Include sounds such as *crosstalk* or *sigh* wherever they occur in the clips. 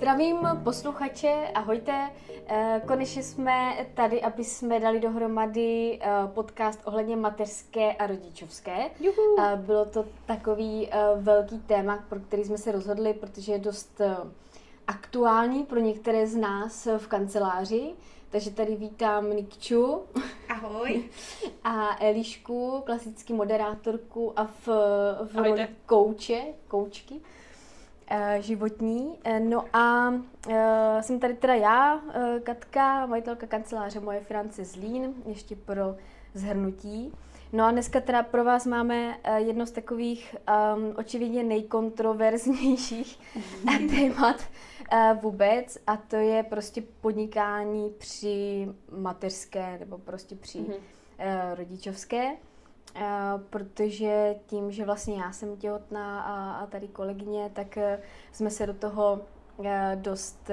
Zdravím posluchače, ahojte. Eh, konečně jsme tady, aby jsme dali dohromady eh, podcast ohledně mateřské a rodičovské. Juhu. Eh, Bylo to takový velký téma, pro který jsme se rozhodli, protože je dost aktuální pro některé z nás v kanceláři. Takže tady vítám Nikču. Ahoj. *laughs* A Elišku, klasický moderátorku a v, v roli kouče, koučky životní. Eh, No a eh, jsem tady teda já, eh, Katka, majitelka kanceláře Moje finance Zlín, ještě pro zhrnutí. No a dneska teda pro vás máme eh, jedno z takových um, očividně nejkontroverznějších eh, *laughs* témat eh, vůbec a to je prostě podnikání při mateřské nebo prostě při Mhm. eh, rodičovské. Eh, protože tím, že vlastně já jsem těhotná a, a tady kolegyně, tak eh, jsme se do toho eh, dost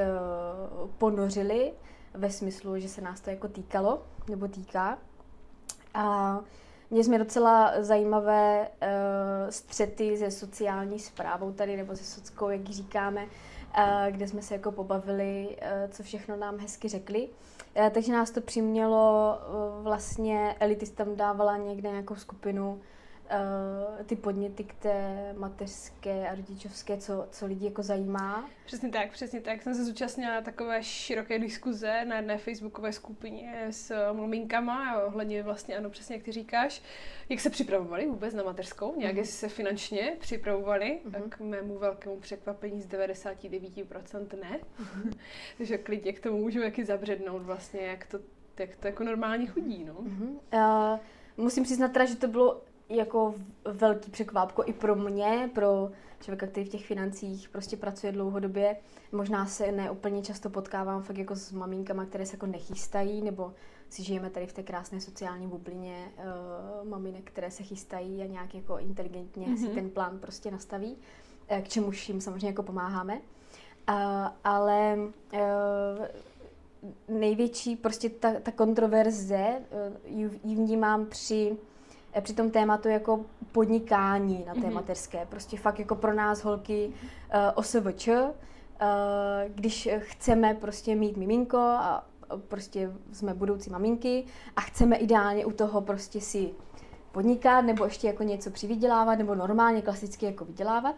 ponořili ve smyslu, že se nás to jako týkalo nebo týká. A měli jsme docela zajímavé střety se sociální zprávou tady, nebo se sockou, jak ji říkáme, kde jsme se jako pobavili, co všechno nám hezky řekli. Uh, takže nás to přimělo, uh, vlastně Elitis tam dávala někde nějakou skupinu uh, ty podněty k té mateřské a rodičovské, co, co lidi jako zajímá. Přesně tak, přesně tak. Jsem se zúčastnila takové široké diskuze na jedné facebookové skupině s maminkama ohledně vlastně, ano, přesně jak ty říkáš, jak se připravovali vůbec na mateřskou, nějak Mhm. jestli se finančně připravovali, Mhm. tak k mému velkému překvapení z 99% ne. *laughs* Takže klidně k tomu můžeme taky zabřednout vlastně, jak to, jak to jako normálně chodí, no. Mhm. Uh, musím přiznat teda, že to bylo jako velký překvápko i pro mě, pro člověka, který v těch financích prostě pracuje dlouhodobě. Možná se ne úplně často potkávám fakt jako s maminkama, které se jako nechystají, nebo si žijeme tady v té krásné sociální bublině uh, maminek, které se chystají a nějak jako inteligentně mm-hmm. si Mhm. ten plán prostě nastaví, eh, k čemuž jim samozřejmě jako pomáháme. Uh, ale uh, největší prostě ta, ta kontroverze, eh, ji ji vnímám při, při tom tématu jako podnikání na té Mhm. mateřské. Prostě fakt jako pro nás holky uh, OSVČ, uh, když chceme prostě mít miminko a a prostě jsme budoucí maminky a chceme ideálně u toho prostě si podnikat nebo ještě jako něco přivydělávat nebo normálně klasicky jako vydělávat,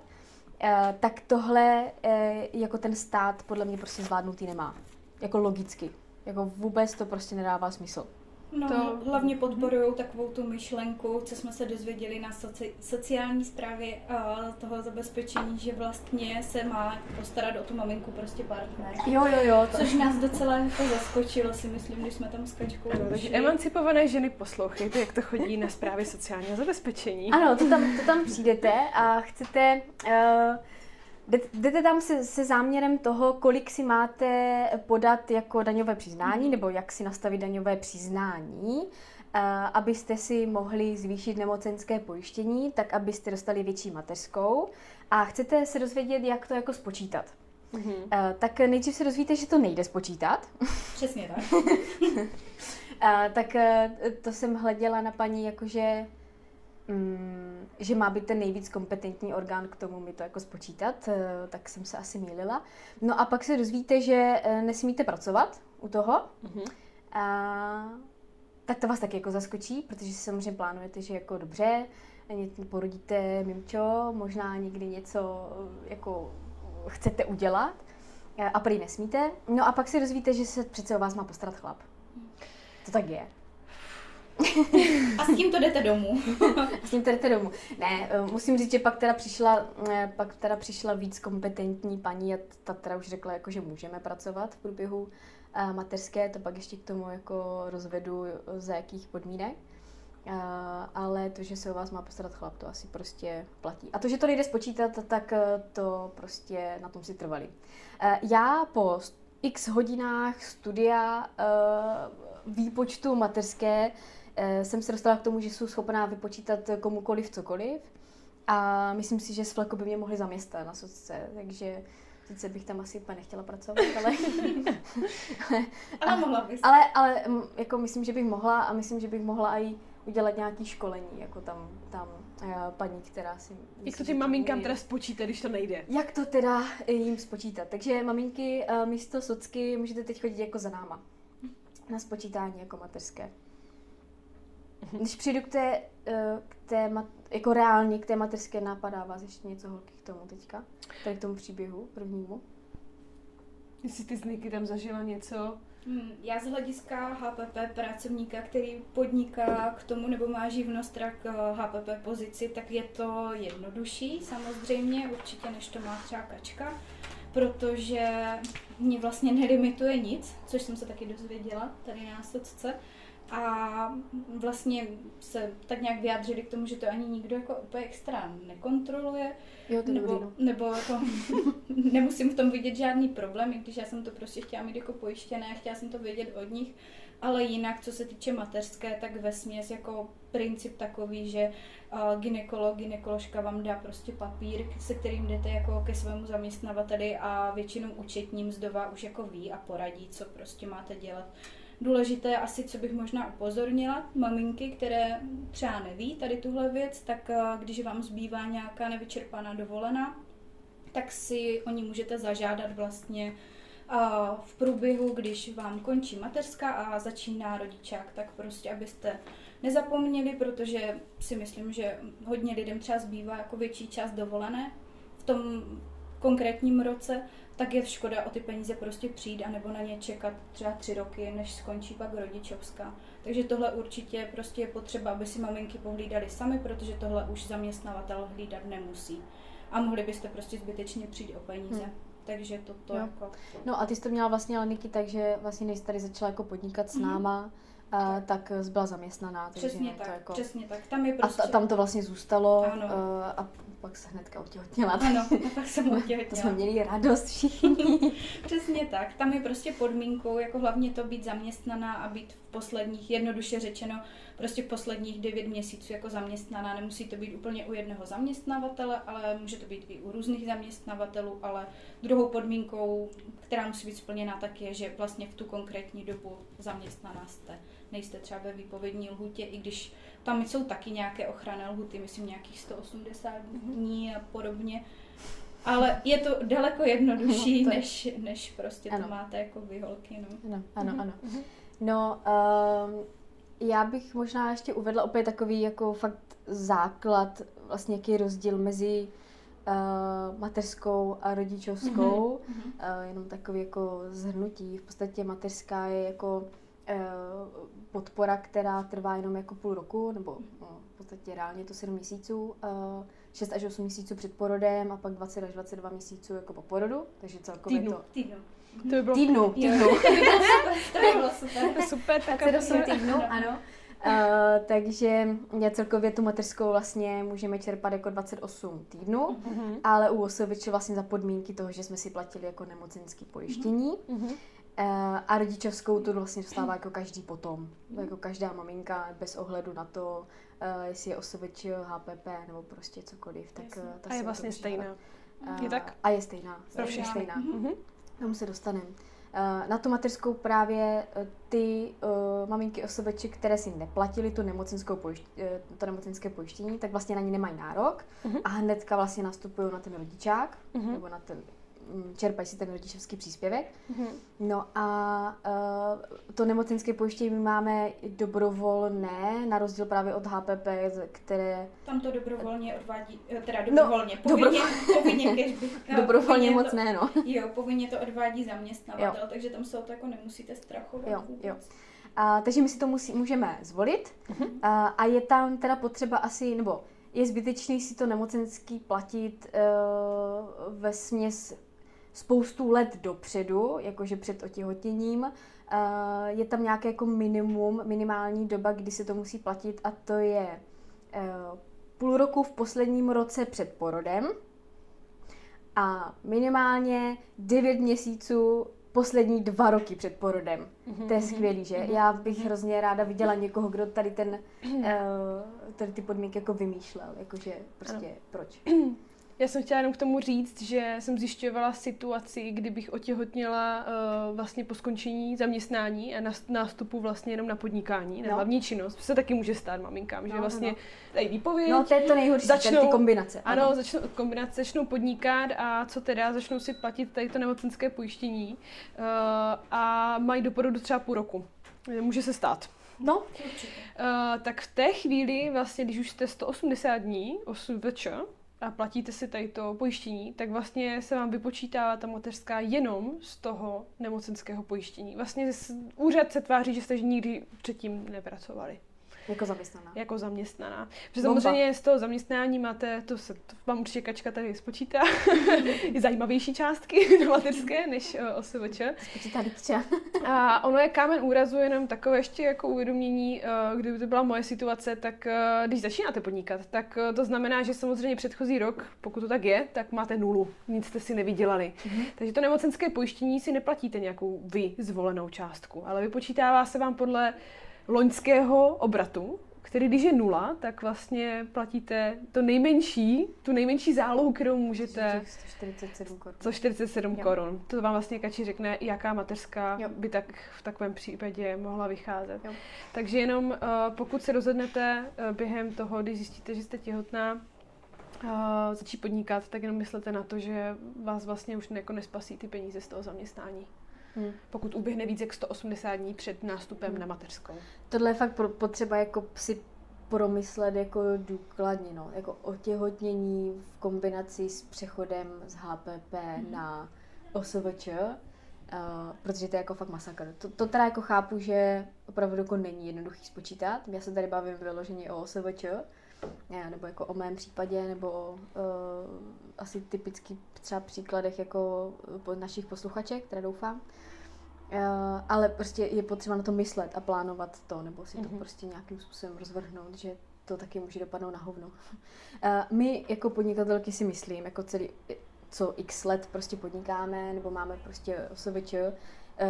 eh, tak tohle eh, jako ten stát podle mě prostě zvládnutý nemá. Jako logicky. Jako vůbec to prostě nedává smysl. No, To- hlavně podporují takovou tu myšlenku, co jsme se dozvěděli na soci, sociální správě uh, toho zabezpečení, že vlastně se má postarat o tu maminku prostě partner. Jo, jo, jo. To... Což nás docela jako zaskočilo, si myslím, když jsme tam s Kačkou takže emancipované ženy poslouchejte, jak to chodí na správě sociálního zabezpečení. Ano, to tam, to tam přijdete a chcete... Uh, Jdete tam se, se záměrem toho, kolik si máte podat jako daňové přiznání, nebo jak si nastavit daňové přiznání, eh, abyste si mohli zvýšit nemocenské pojištění, tak abyste dostali větší mateřskou. A chcete se dozvědět, jak to jako spočítat. Mhm. Eh, Tak nejdřív se dozvíte, že to nejde spočítat. Přesně tak. A, *laughs* tak eh, to jsem hleděla na paní, jakože, mm, že má být ten nejvíc kompetentní orgán k tomu mi to jako spočítat, eh, tak jsem se asi mýlila. No a pak se dozvíte, že eh, nesmíte pracovat u toho, Mhm. a, tak to vás taky jako zaskočí, protože si samozřejmě plánujete, že jako dobře, porodíte mimčo, možná někdy něco eh, jako chcete udělat a prý nesmíte. No a pak se dozvíte, že se přece o vás má postarat chlap. To tak je. A s tím to jdete domů. *laughs* S tím to jdete domů. Ne, eh, musím říct, že pak teda přišla, eh, pak teda přišla víc kompetentní paní a ta teda už řekla, jako, že můžeme pracovat v průběhu eh, mateřské, to pak ještě k tomu jako rozvedu, za jakých podmínek. Eh, ale to, že se o vás má postarat chlap, to asi prostě platí. A to, že to nejde spočítat, tak to prostě na tom si trvali. Eh, Já po x hodinách studia eh, výpočtu mateřské jsem se dostala k tomu, že jsou schopná vypočítat komukoliv cokoliv. A myslím si, že s Fleku by mě mohli zaměstnat na socce, takže sice bych tam asi úplně nechtěla pracovat, ale, *laughs* Ale mohla bys. ale, ale mm, jako myslím, že bych mohla a myslím, že bych mohla i udělat nějaký školení, jako tam, tam uh, paní, která si... Jak to těm maminkám teda spočítat, když to nejde? Jak to teda jim spočítat? Takže maminky uh, místo socky můžete teď chodit jako za náma. Na spočítání jako mateřské. Když přijdu k té, uh, k té mat, jako reálně k té mateřské, napadá vás ještě něco holky k tomu teďka? Tady k tomu příběhu prvnímu? Jestli ty zniky tam zažila něco? Hmm, já z hlediska HPP pracovníka, který podniká k tomu nebo má živnost k HPP pozici, tak je to jednodušší samozřejmě, určitě než to má třeba kačka, protože mě vlastně nelimituje nic, což jsem se taky dozvěděla tady na socce a vlastně se tak nějak vyjádřili k tomu, že to ani nikdo jako úplně extra nekontroluje. Jo, to nebo, dobrý, no. nebo jako *laughs* nemusím v tom vidět žádný problém, i když já jsem to prostě chtěla mít jako pojištěné chtěla jsem to vědět od nich. Ale jinak, co se týče mateřské, tak ve směs jako princip takový, že uh, ginekolog, ginekoložka vám dá prostě papír, se kterým jdete jako ke svému zaměstnavateli a většinou účetním mzdová už jako ví a poradí, co prostě máte dělat. Důležité asi, co bych možná upozornila, maminky, které třeba neví tady tuhle věc, tak eh, když vám zbývá nějaká nevyčerpaná dovolená, tak si o ní můžete zažádat vlastně eh, v průběhu, když vám končí mateřská a začíná rodičák, tak prostě abyste nezapomněli, protože si myslím, že hodně lidem třeba zbývá jako větší část dovolené v tom konkrétním roce, tak je škoda o ty peníze prostě přijít a nebo na ně čekat třeba tři roky, než skončí pak rodičovská. Takže tohle určitě prostě je potřeba, aby si maminky pohlídali sami, protože tohle už zaměstnavatel hlídat nemusí. A mohli byste prostě zbytečně přijít o peníze. Hmm. Takže toto jo. jako... No a ty jsi to měla vlastně Aleniky, takže vlastně nejsi tady začala jako podnikat s mhm. náma. Mm-hmm a, tak byla zaměstnaná. Přesně tak, to jako... přesně tak. Tam je prostě... A tam to vlastně zůstalo ano. a pak se hnedka otěhotněla. Ano, a pak jsem *laughs* otěhotněla. To jsme měli radost všichni. *laughs* Přesně tak. Tam je prostě podmínkou, jako hlavně to být zaměstnaná a být v posledních, jednoduše řečeno, prostě posledních devět měsíců jako zaměstnaná. Nemusí to být úplně u jednoho zaměstnavatele, ale může to být i u různých zaměstnavatelů, ale druhou podmínkou, která musí být splněna, tak je, že vlastně v tu konkrétní dobu zaměstnaná jste. Nejste třeba ve výpovědní lhutě, i když tam jsou taky nějaké ochranné lhuty, myslím nějakých 180 dní a podobně. Ale je to daleko jednodušší, no, než, než prostě ano. to máte jako vy holky. No. Ano, ano, ano. Mhm. No, um, já bych možná ještě uvedla opět takový jako fakt základ, vlastně jaký je rozdíl mezi uh, mateřskou a rodičovskou. Mm-hmm. Uh, jenom takový jako zhrnutí. V podstatě mateřská je jako uh, podpora, která trvá jenom jako půl roku, nebo no, v podstatě reálně to 7 měsíců, uh, 6 až 8 měsíců před porodem a pak 20 až 22 měsíců jako po porodu, takže celkově týdnu, to... Týdnu. To by bylo týdnu, týdnu. *laughs* to by bylo super. super, tak 28 týdnů, ano. Uh, takže celkově tu mateřskou vlastně můžeme čerpat jako 28 týdnů, uh-huh. ale u osobiče vlastně za podmínky toho, že jsme si platili jako nemocenský pojištění. Uh-huh. Uh, a rodičovskou tu vlastně dostává jako každý potom. Jako každá maminka bez ohledu na to, uh, jestli je osobič HPP nebo prostě cokoliv. Tak, uh, ta a je vlastně stejná. Uh, je tak? A je stejná. Pro stejná. stejná. Uh-huh. Tomu se dostaneme. Eh, na tu mateřskou právě eh, ty uh, maminky osobeči, které si neplatili tu nemocenskou pojišť, to nemocenské pojištění, tak vlastně na ní nemají nárok uh-huh. a hnedka vlastně nastupují na ten rodičák uh-huh. nebo na ten čerpají si ten rodičovský příspěvek. Mm-hmm. No a uh, to nemocenské pojištění máme dobrovolné, na rozdíl právě od HPP, které... Tam to dobrovolně odvádí, eh, teda dobrovolně, no, povinně, dobrovolně, povinně cashback, *laughs* Dobrovolně moc to, ne, no. Jo, povinně to odvádí zaměstnavatel, jo. takže tam se o to jako nemusíte strachovat jo, vůbec. Jo. A, takže my si to musí, můžeme zvolit mm-hmm. a, a je tam teda potřeba asi, nebo je zbytečný si to nemocenský platit uh, ve směs spoustu let dopředu, jakože před otěhotěním. Eh, je tam nějaké jako minimum, minimální doba, kdy se to musí platit a to je eh, půl roku v posledním roce před porodem a minimálně 9 měsíců poslední dva roky před porodem. Mm-hmm, to je mhm, skvělý, že? Mm-hmm, Já bych mm-hmm. hrozně ráda viděla někoho, kdo tady ten, uh, tady ty podmínky jako vymýšlel, jakože prostě ano. proč. *clears throat* Já jsem chtěla jenom k tomu říct, že jsem zjišťovala situaci, kdybych otěhotněla uh, vlastně po skončení zaměstnání a nástupu vlastně jenom na podnikání, na no. hlavní činnost. To se taky může stát maminkám, no, že vlastně no. tady výpověď. No to je to nejhorší, začnou, ty kombinace. Ano, ano začnou, kombinace, začnou podnikat a co teda, začnou si platit tady to nemocenské pojištění uh, a mají do porodu třeba půl roku. Může se stát. No, Uh, tak v té chvíli, vlastně, když už jste 180 dní OSVČ a platíte si tady to pojištění, tak vlastně se vám vypočítává ta mateřská jenom z toho nemocenského pojištění. Vlastně úřad se tváří, že jste nikdy předtím nepracovali. Jako zaměstnaná. Jako zaměstnaná. Protože samozřejmě z toho zaměstnání máte, to se to vám určitě Kačka tady spočítá, *laughs* i zajímavější částky *laughs* na mateřské než uh, OSVČ. Spočítá A ono je kámen úrazu jenom takové ještě jako uvědomění, uh, kdyby to byla moje situace, tak uh, když začínáte podnikat, tak uh, to znamená, že samozřejmě předchozí rok, pokud to tak je, tak máte nulu. Nic jste si nevydělali. Mm-hmm. Takže to nemocenské pojištění si neplatíte nějakou vy zvolenou částku, ale vypočítává se vám podle loňského obratu, který když je nula, tak vlastně platíte to nejmenší, tu nejmenší zálohu, kterou můžete... 147 korun. 147 korun. To vám vlastně Kači řekne, jaká mateřská jo. by tak v takovém případě mohla vycházet. Jo. Takže jenom uh, pokud se rozhodnete uh, během toho, když zjistíte, že jste těhotná, uh, začít podnikat, tak jenom myslete na to, že vás vlastně už jako nespasí ty peníze z toho zaměstnání. Hmm. Pokud uběhne víc jak 180 dní před nástupem hmm. na mateřskou. Tohle je fakt potřeba jako si promyslet jako důkladně, no. Jako otěhotnění v kombinaci s přechodem z HPP hmm. na OSVČ, uh, protože to je jako fakt masakr. To, to teda jako chápu, že opravdu jako není jednoduchý spočítat. Já se tady bavím vyloženě o OSVČ, ne, nebo jako o mém případě, nebo o uh, asi typický třeba příkladech jako našich posluchaček, které doufám. Uh, ale prostě je potřeba na to myslet a plánovat to, nebo si to mm-hmm. prostě nějakým způsobem rozvrhnout, že to taky může dopadnout na hovno. Uh, *laughs* my jako podnikatelky si myslím, jako celý, co x let prostě podnikáme, nebo máme prostě osobeč, uh,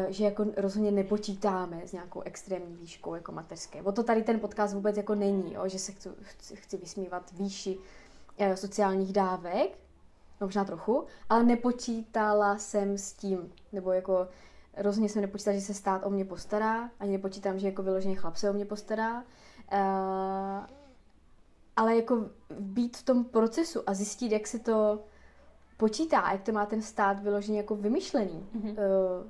že jako rozhodně nepočítáme s nějakou extrémní výškou jako mateřské. O to tady ten podcast vůbec jako není, jo, že se chci, chci, chci vysmívat výši sociálních dávek, no možná trochu, ale nepočítala jsem s tím, nebo jako rozhodně jsem nepočítala, že se stát o mě postará, ani nepočítám, že jako vyloženě chlap se o mě postará. Uh, ale jako být v tom procesu a zjistit, jak se to počítá, jak to má ten stát vyloženě jako vymyšlený. Mm-hmm. Uh,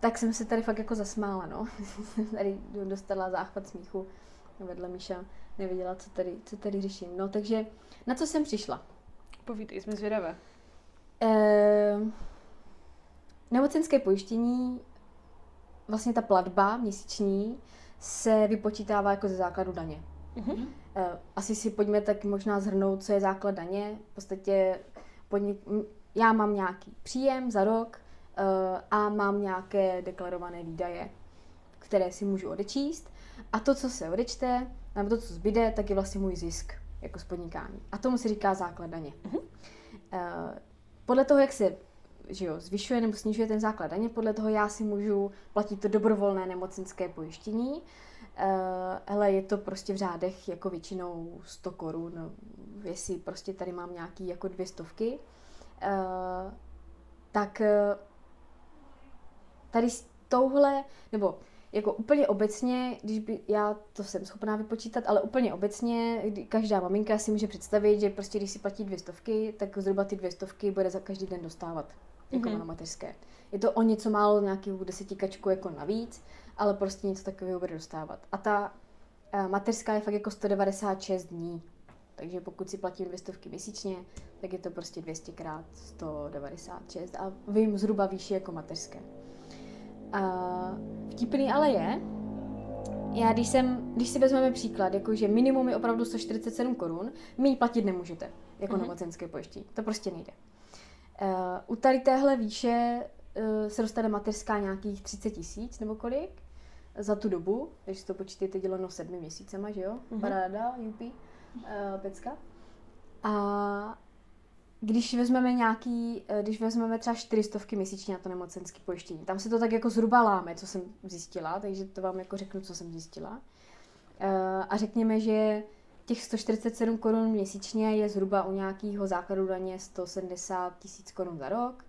tak jsem se tady fakt jako zasmála, no. *laughs* tady dostala záchvat smíchu vedle Míša, nevěděla, co tady, co tady řeším. No, takže na co jsem přišla? Povídej, jsme zvědavé. Uh, Nemocenské pojištění, vlastně ta platba měsíční, se vypočítává jako ze základu daně. Mm-hmm. Asi si pojďme tak možná zhrnout, co je základ daně. V podstatě podnik, já mám nějaký příjem za rok eh, a mám nějaké deklarované výdaje, které si můžu odečíst. A to, co se odečte, nebo to, co zbyde, tak je vlastně můj zisk jako z podnikání. A tomu se říká základ daně. Mm-hmm. Podle toho, jak se že jo, zvyšuje nebo snižuje ten základ daně, podle toho já si můžu platit to dobrovolné nemocenské pojištění. Uh, hele, je to prostě v řádech jako většinou 100 korun, jestli prostě tady mám nějaký jako dvě stovky, uh, tak uh, tady s touhle, nebo jako úplně obecně, když by, já to jsem schopná vypočítat, ale úplně obecně, kdy každá maminka si může představit, že prostě když si platí dvě stovky, tak zhruba ty dvě stovky bude za každý den dostávat jako mm-hmm. na mateřské. Je to o něco málo nějakých desetičku jako navíc, ale prostě něco takového bude dostávat. A ta uh, mateřská je fakt jako 196 dní. Takže pokud si platím dvě stovky měsíčně, tak je to prostě 200 krát 196 a vím zhruba výši jako mateřské. Uh, vtipný ale je, já když, jsem, když si vezmeme příklad, jako že minimum je opravdu 147 korun, my ji platit nemůžete jako mm-hmm. nemocenské pojištění. To prostě nejde. Uh, u tady téhle výše uh, se dostane mateřská nějakých 30 tisíc nebo kolik za tu dobu, takže to počítejte děleno sedmi měsícema, že jo? Mm-hmm. Paráda, UP, uh, pecka. A když vezmeme nějaký, když vezmeme třeba čtyřistovky měsíčně na to nemocenské pojištění, tam se to tak jako zhruba láme, co jsem zjistila, takže to vám jako řeknu, co jsem zjistila. A řekněme, že těch 147 korun měsíčně je zhruba u nějakého základu daně 170 tisíc korun za rok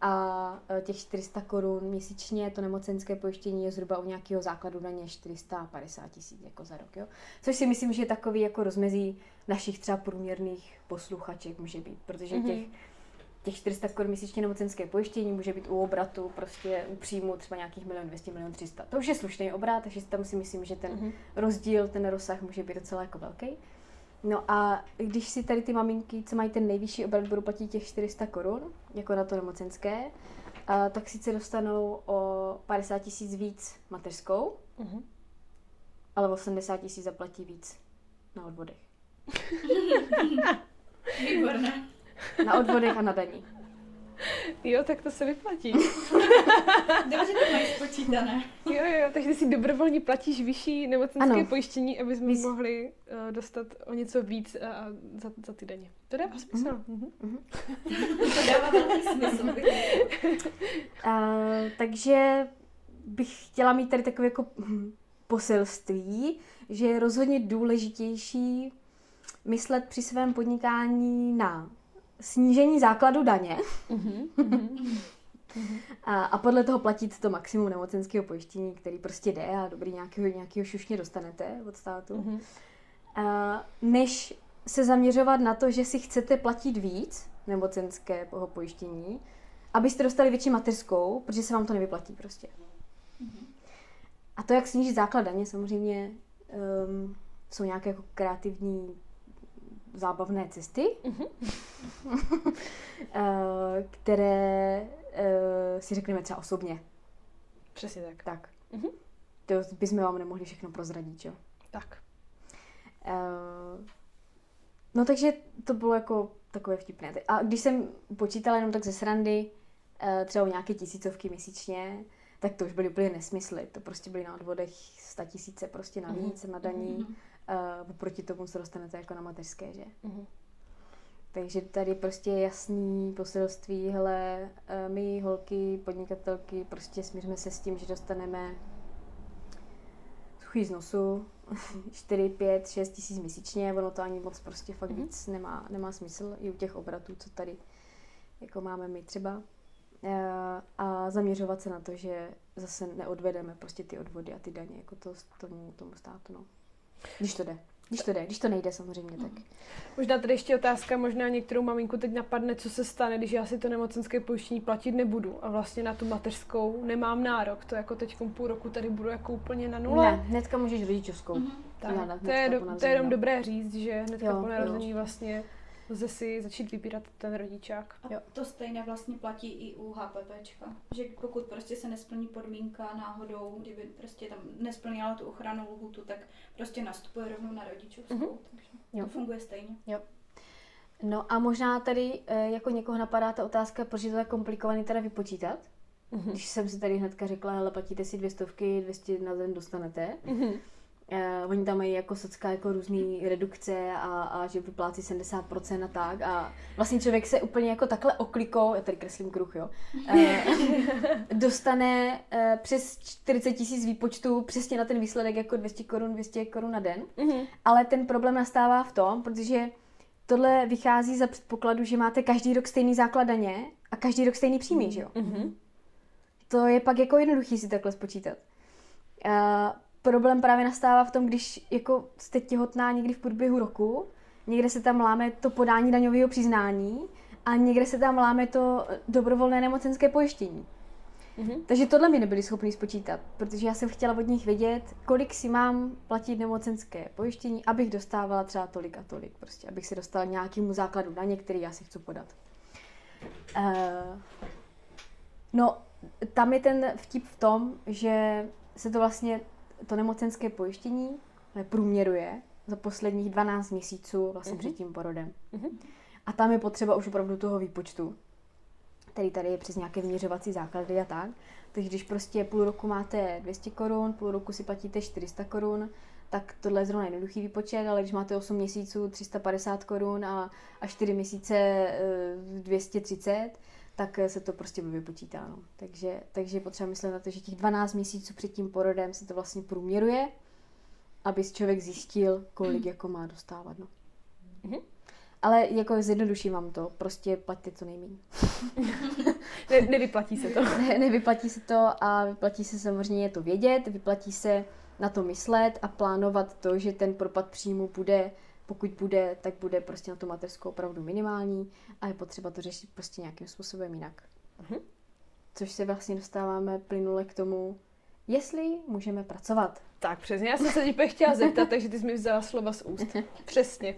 a e, těch 400 korun měsíčně to nemocenské pojištění je zhruba u nějakého základu daně 450 tisíc jako za rok. Jo? Což si myslím, že je takový jako rozmezí našich třeba průměrných posluchaček může být, protože mm-hmm. Těch těch 400 korun měsíčně nemocenské pojištění může být u obratu, prostě u příjmu třeba nějakých milion 200, milion 300. To už je slušný obrat, takže tam si myslím, že ten mm-hmm. rozdíl, ten rozsah může být docela jako velký. No a když si tady ty maminky, co mají ten nejvyšší obrat, budou platit těch 400 korun, jako na to nemocenské, a, tak sice dostanou o 50 tisíc víc mateřskou, mm-hmm. ale o 80 tisíc zaplatí víc na odvodech. *laughs* *laughs* Výborné. Na odvodech a na daní. Jo, tak to se vyplatí. *laughs* Dobře to máš spočítané. Jo, jo, takže ty si dobrovolně platíš vyšší nemocenské ano. pojištění, aby jsme Vys... mohli uh, dostat o něco víc uh, za, za ty daně. To dává smysl. Mm-hmm. Mm-hmm. *laughs* to dává velký smysl. uh, *laughs* takže bych chtěla mít tady takové jako poselství, že je rozhodně důležitější myslet při svém podnikání na snížení základu daně mm-hmm. *laughs* a, a podle toho platit to maximum nemocenského pojištění, který prostě jde a dobrý nějakého, nějakého šušně dostanete od státu, mm-hmm. a, než se zaměřovat na to, že si chcete platit víc nemocenského pojištění, abyste dostali větší mateřskou, protože se vám to nevyplatí prostě. Mm-hmm. A to, jak snížit základ daně, samozřejmě um, jsou nějaké jako kreativní zábavné cesty, mm-hmm. *laughs* které uh, si řekneme třeba osobně. Přesně tak. Tak. Mm-hmm. To bychom vám nemohli všechno prozradit, jo? Tak. Uh, no takže to bylo jako takové vtipné. A když jsem počítala jenom tak ze srandy, třeba o nějaké tisícovky měsíčně, tak to už byly úplně nesmysly. To prostě byly na odvodech 100 tisíce prostě navíc mm-hmm. na daní. Mm-hmm uh, oproti tomu se dostanete jako na mateřské, že? Mm-hmm. Takže tady prostě je jasný poselství, hele, uh, my holky, podnikatelky, prostě smíříme se s tím, že dostaneme suchý z nosu, 4, 5, 6 tisíc měsíčně, ono to ani moc prostě fakt mm-hmm. víc nemá, nemá smysl i u těch obratů, co tady jako máme my třeba. Uh, a zaměřovat se na to, že zase neodvedeme prostě ty odvody a ty daně jako to tomu, tomu státu. No. Když to jde. Když to jde, když to nejde samozřejmě, tak. Možná tady ještě otázka, možná některou maminku teď napadne, co se stane, když já si to nemocenské pojištění platit nebudu a vlastně na tu mateřskou nemám nárok. To jako teď půl roku tady budu jako úplně na nule. Ne, hnedka můžeš rodičovskou. Mm-hmm. Tak, to, je do, to je jenom dobré říct, že hnedka jo, po narození vlastně lze si začít vybírat ten rodičák. A jo. to stejně vlastně platí i u HPPčka, že pokud prostě se nesplní podmínka náhodou, kdyby prostě tam nesplnila tu ochranu lhutu, tak prostě nastupuje rovnou na rodičovskou, mm-hmm. takže jo. to funguje stejně. Jo. No a možná tady eh, jako někoho napadá ta otázka, proč je to tak komplikovaný teda vypočítat? Mm-hmm. Když jsem si tady hnedka řekla, hele, platíte si dvě stovky, 200 na den dostanete. Mm-hmm Uh, oni tam mají jako socka jako různý redukce a, a že vyplácí 70% a tak a vlastně člověk se úplně jako takhle oklikou, já tady kreslím kruh, jo, uh, *laughs* dostane uh, přes 40 tisíc výpočtů přesně na ten výsledek jako 200 korun, 200 korun na den, mm-hmm. ale ten problém nastává v tom, protože tohle vychází za předpokladu, že máte každý rok stejný základ daně a každý rok stejný příjmy, mm-hmm. že jo? Mm-hmm. To je pak jako jednoduchý si takhle spočítat. Uh, problém právě nastává v tom, když jako jste těhotná někdy v průběhu roku, někde se tam láme to podání daňového přiznání a někde se tam láme to dobrovolné nemocenské pojištění. Mm-hmm. Takže tohle mi nebyli schopni spočítat, protože já jsem chtěla od nich vědět, kolik si mám platit nemocenské pojištění, abych dostávala třeba tolik a tolik, prostě, abych se dostala nějakému základu daně, který já si chci podat. Uh, no, tam je ten vtip v tom, že se to vlastně to nemocenské pojištění průměruje za posledních 12 měsíců vlastně uh-huh. před tím porodem. Uh-huh. A tam je potřeba už opravdu toho výpočtu, který tady je přes nějaké vyměřovací základy a tak. Takže když prostě půl roku máte 200 korun, půl roku si platíte 400 korun, tak tohle je zrovna jednoduchý výpočet, ale když máte 8 měsíců 350 korun a, a 4 měsíce 230, eh, tak se to prostě vypočítá. No. Takže, takže je potřeba myslet na to, že těch 12 měsíců před tím porodem se to vlastně průměruje aby si člověk zjistil, kolik jako má dostávat. No. Mhm. Ale jako zjednoduším vám to, prostě plaťte co nejméně. *laughs* Ne, nevyplatí se to. Ne, nevyplatí se to a vyplatí se samozřejmě to vědět, vyplatí se na to myslet a plánovat to, že ten propad příjmu bude, pokud bude, tak bude prostě na tu mateřskou opravdu minimální a je potřeba to řešit prostě nějakým způsobem jinak. Mhm. Což se vlastně dostáváme plynule k tomu, jestli můžeme pracovat. Tak přesně, já jsem se teď chtěla zeptat, takže ty jsi mi vzala slova z úst. *laughs* Přesně.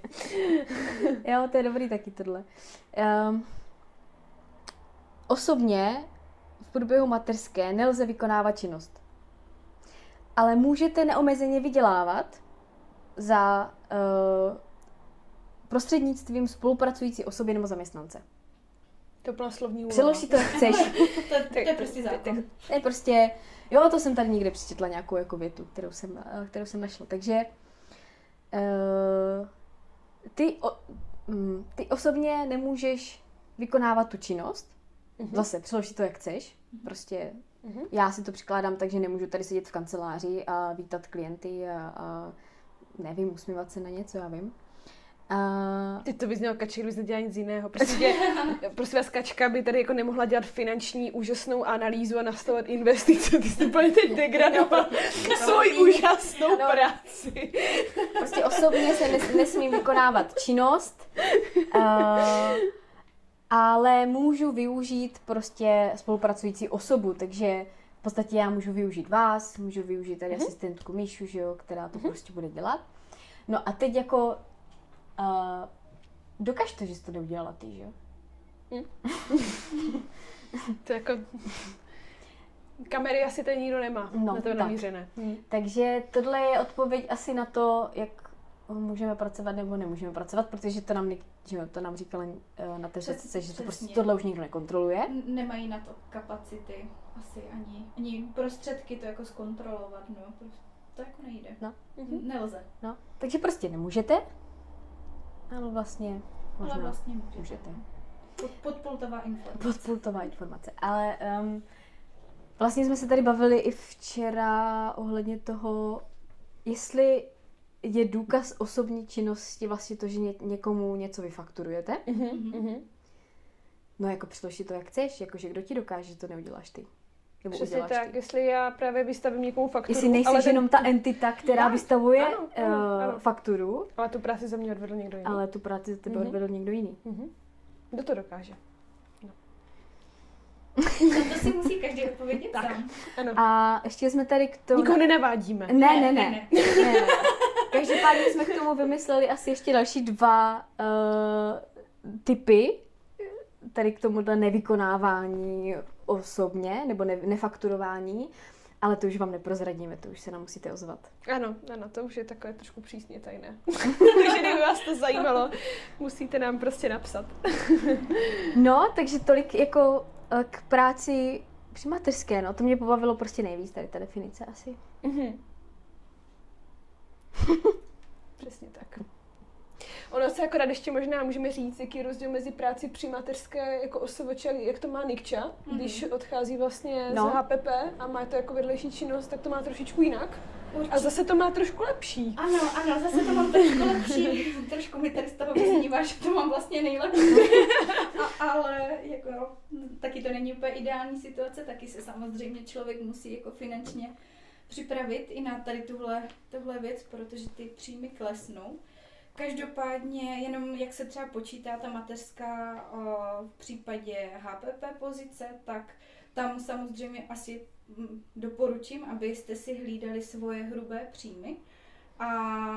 Jo, to je dobrý taky tohle. Um, osobně v průběhu mateřské nelze vykonávat činnost. Ale můžete neomezeně vydělávat za uh, prostřednictvím spolupracující osoby nebo zaměstnance. To plná slovní úloha. Přelož si to, jak chceš. to, *laughs* to je *laughs* prostě zákon. To je prostě, jo, to jsem tady někde přečetla nějakou jako větu, kterou jsem, eh, kterou jsem našla. Takže uh, ty, o, mm, ty osobně nemůžeš vykonávat tu činnost, Mhm. zase přelož si to, jak chceš. Prostě Mhm. já si to přikládám tak, že nemůžu tady sedět v kanceláři a vítat klienty a, a nevím, usmívat se na něco, já vím. A, Ty to vyznělo kaček, kdybys nedělala nic jiného. Prostě, *laughs* prostě vás kačka by tady jako nemohla dělat finanční úžasnou analýzu a nastavovat investice. Ty jsi úplně teď degradovala *laughs* svoji úžasnou No. práci. prostě osobně se nes, nesmím vykonávat činnost, uh, ale můžu využít prostě spolupracující osobu, takže v podstatě já můžu využít vás, můžu využít tady Mhm. asistentku Míšu, že jo, která to prostě bude dělat. No a teď jako uh, dokaž to, že jsi to neudělala ty, že jo? *laughs* To je jako... Kamery asi tady nikdo nemá No, na to tak. namířené. Hm. Takže tohle je odpověď asi na to, jak můžeme pracovat nebo nemůžeme pracovat, protože to nám, že to nám říkala uh, na té Přes- řece, že to prostě tohle už nikdo nekontroluje. Nemají na to kapacity asi ani, ani prostředky to jako zkontrolovat, no. Prostě to jako nejde. No. Mhm. Nelze. No, takže prostě nemůžete, ale vlastně možná Ale vlastně můžete. můžete. Pod, podpultová informace. Podpultová informace. Ale um, vlastně jsme se tady bavili i včera ohledně toho, jestli je důkaz osobní činnosti vlastně to, že ně, někomu něco vyfakturujete. Mhm, Mhm. mhm. No jako přilož si to jak chceš, jakože kdo ti dokáže, že to neuděláš ty. Nebo Přesně uděláš tak, ty. jestli já právě vystavím někomu fakturu, Jestli nejsi ale, ten- jenom ta entita, která Ano, vystavuje ano, ano, eh, ano. fakturu, ale tu práci za mě odvedl někdo jiný. ale tu práci za tebe Mhm. odvedl někdo jiný. Mhm. Kdo to dokáže? No *laughs* to si musí každý odpovědět Tak. sám. Ano. A ještě jsme tady k tomu... Nikoho nenavádíme. Ne, ne, ne. Ne, ne. ne, ne. Každopádně jsme k tomu vymysleli asi ještě další dva uh, typy, tady k tomuhle nevykonávání osobně, nebo ne, nefakturování, ale to už vám neprozradíme, to už se nám musíte ozvat. Ano, ano, to už je takové trošku přísně tajné. *laughs* Takže kdyby vás to zajímalo, musíte nám prostě napsat. *laughs* No, takže tolik jako eh, k práci při mateřské, no, to mě pobavilo prostě nejvíc, tady ta definice asi. Mhm. *laughs* Přesně tak. Ono se akorát ještě možná můžeme říct, jaký je rozdíl mezi práci při mateřské jako osovoče, jak to má Nikča, Mhm. když odchází vlastně No. z HPP a má to jako vedlejší činnost, tak to má trošičku jinak. A Určitě. zase to má trošku lepší. Ano, ano, zase to mám trošku lepší. *laughs* trošku mi tady z toho vyznívá, že to mám vlastně nejlepší. *laughs* A, ale jako, taky to není úplně ideální situace, taky se samozřejmě člověk musí jako finančně připravit i na tady tuhle, tuhle věc, protože ty příjmy klesnou. Každopádně jenom jak se třeba počítá ta mateřská o, v případě HPP pozice, tak tam samozřejmě asi mm, doporučím, abyste si hlídali svoje hrubé příjmy. A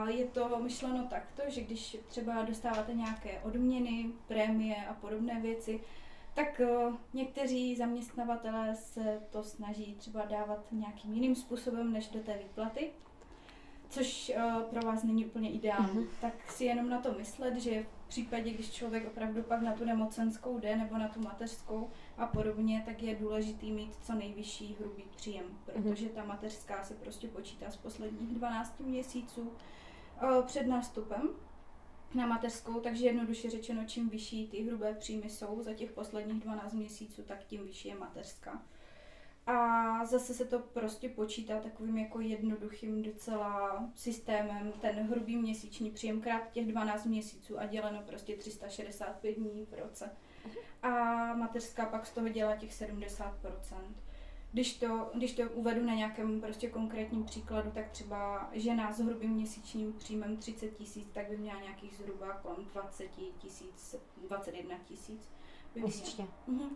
je to myšleno takto, že když třeba dostáváte nějaké odměny, prémie a podobné věci, tak eh, někteří zaměstnavatelé se to snaží třeba dávat nějakým jiným způsobem než do té výplaty, což eh, pro vás není úplně ideální. Mhm. Tak si jenom na to myslet, že v případě, když člověk opravdu pak na tu nemocenskou jde nebo na tu mateřskou a podobně, tak je důležitý mít co nejvyšší hrubý příjem, protože ta mateřská se prostě počítá z posledních 12 měsíců eh, před nástupem na mateřskou, takže jednoduše řečeno, čím vyšší ty hrubé příjmy jsou za těch posledních 12 měsíců, tak tím vyšší je mateřská. A zase se to prostě počítá takovým jako jednoduchým docela systémem, ten hrubý měsíční příjem krát těch 12 měsíců a děleno prostě 365 dní v roce. A mateřská pak z toho dělá těch 70%. Když to, když to uvedu na nějakém prostě konkrétním příkladu, tak třeba žena s hrubým měsíčním příjmem 30 tisíc, tak by měla nějakých zhruba kolem 20 tisíc, 21 tisíc. Měsíčně. Mhm.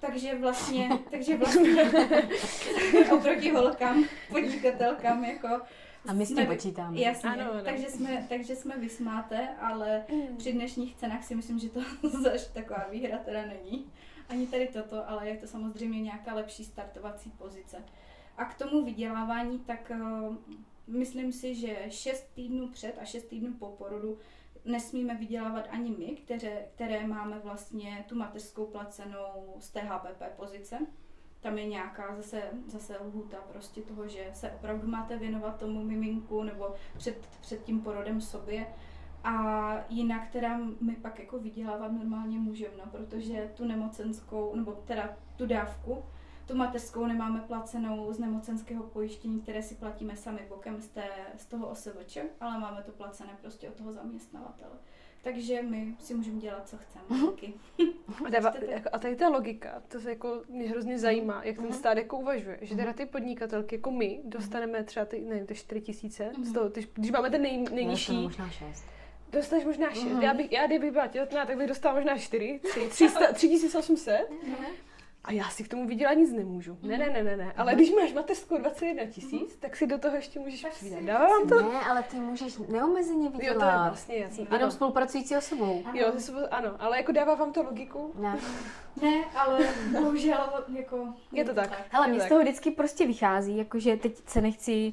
Takže vlastně, takže vlastně *laughs* oproti holkám, podnikatelkám, jako A my s tím počítáme. Jasně, Ano, ano. takže jsme, takže jsme vysmáté, ale při dnešních cenách si myslím, že to *laughs* zaž taková výhra teda není. Ani tady toto, ale je to samozřejmě nějaká lepší startovací pozice. A k tomu vydělávání, tak uh, myslím si, že 6 týdnů před a 6 týdnů po porodu nesmíme vydělávat ani my, které, které máme vlastně tu mateřskou placenou z té HPP pozice. Tam je nějaká zase, zase lhůta prostě toho, že se opravdu máte věnovat tomu miminku nebo před, před tím porodem sobě. A jinak teda my pak jako vydělávat normálně můžeme, no, protože tu nemocenskou, nebo teda tu dávku, tu mateřskou nemáme placenou z nemocenského pojištění, které si platíme sami bokem z, té, z toho OSVČ, ale máme to placené prostě od toho zaměstnavatele. Takže my si můžeme dělat, co chceme. Taky. A, jako, tady ta logika, to se jako mě hrozně zajímá, jak ten Mhm. stát jako uvažuje, že teda ty podnikatelky jako my dostaneme třeba ty, nevím, ty 4 tisíce, z Mhm. toho, ty, když máme ten nej, nejnižší, možná šest. Dostaneš možná 6. Mhm. Já, bych, já kdybych byla těhotná, tak bych dostala možná 4, 3, 300, 3800. A já si k tomu vydělat nic nemůžu. Ne, ne, ne, ne, ne. Ale když máš mateřskou 21 tisíc, tak si do toho ještě můžeš Tak přidat. Dávám to? Ne, ale ty můžeš neomezeně Jo, to je vydělat. vlastně jasný. Jenom Ano. spolupracující osobou. Jo, to jsou- ano, ale jako dává vám to logiku? Ne. *laughs* Ne, ale bohužel jako... Je to tak. Hele, Je mě z toho vždycky prostě vychází, jakože teď se nechci,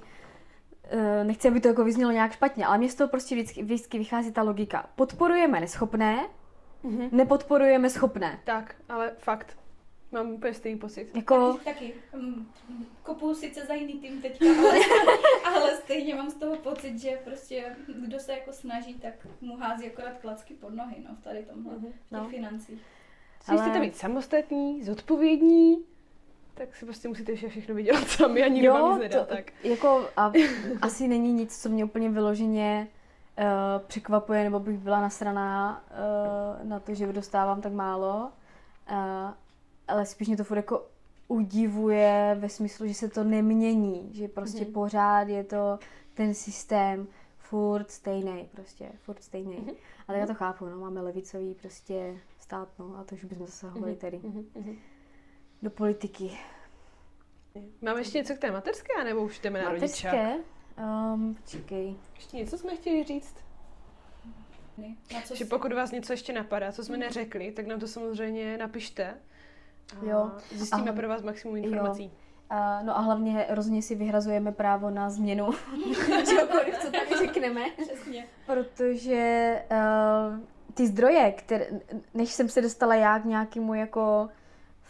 nechci, aby to jako vyznělo nějak špatně, ale mě z toho prostě vždycky, vždycky vychází ta logika. Podporujeme neschopné, Mhm. nepodporujeme schopné. Tak, ale fakt. Mám úplně stejný pocit. Jako, Taky, taky. Mm, Kopu sice za jiný tým teďka, ale, *laughs* ale stejně mám z toho pocit, že prostě kdo se jako snaží, tak mu hází akorát klacky pod nohy, no, v tady tomhle, Mhm. v těch No. financích. Ale- chcete být samostatní, zodpovědní, tak si prostě musíte vše všechno vydělat sami a nikdo vám nic nedá. to, Tak. jako a *laughs* asi není nic, co mě úplně vyloženě uh, překvapuje, nebo bych byla nasraná uh, na to, že dostávám tak málo. Uh, ale spíš mě to furt jako udivuje ve smyslu, že se to nemění, že prostě Mhm. pořád je to ten systém furt stejný, prostě furt stejný. Mhm. Ale já to chápu, no, máme levicový prostě stát, no, a to už bychom zasahovali Mhm, tady mhm, mhm. Do politiky. Máme ještě něco k té mateřské, nebo už jdeme na rodičák? Mateřské? Um, počkej. Ještě něco jsme chtěli říct? Na co Že pokud vás něco ještě napadá, co jsme neřekli, tak nám to samozřejmě napište. A Jo. Zjistíme A- pro vás maximum jo. informací. Uh, no a hlavně rozhodně si vyhrazujeme právo na změnu *laughs* čehokoliv, co tady řekneme. Přesně. Protože uh, ty zdroje, které, než jsem se dostala já k nějakému jako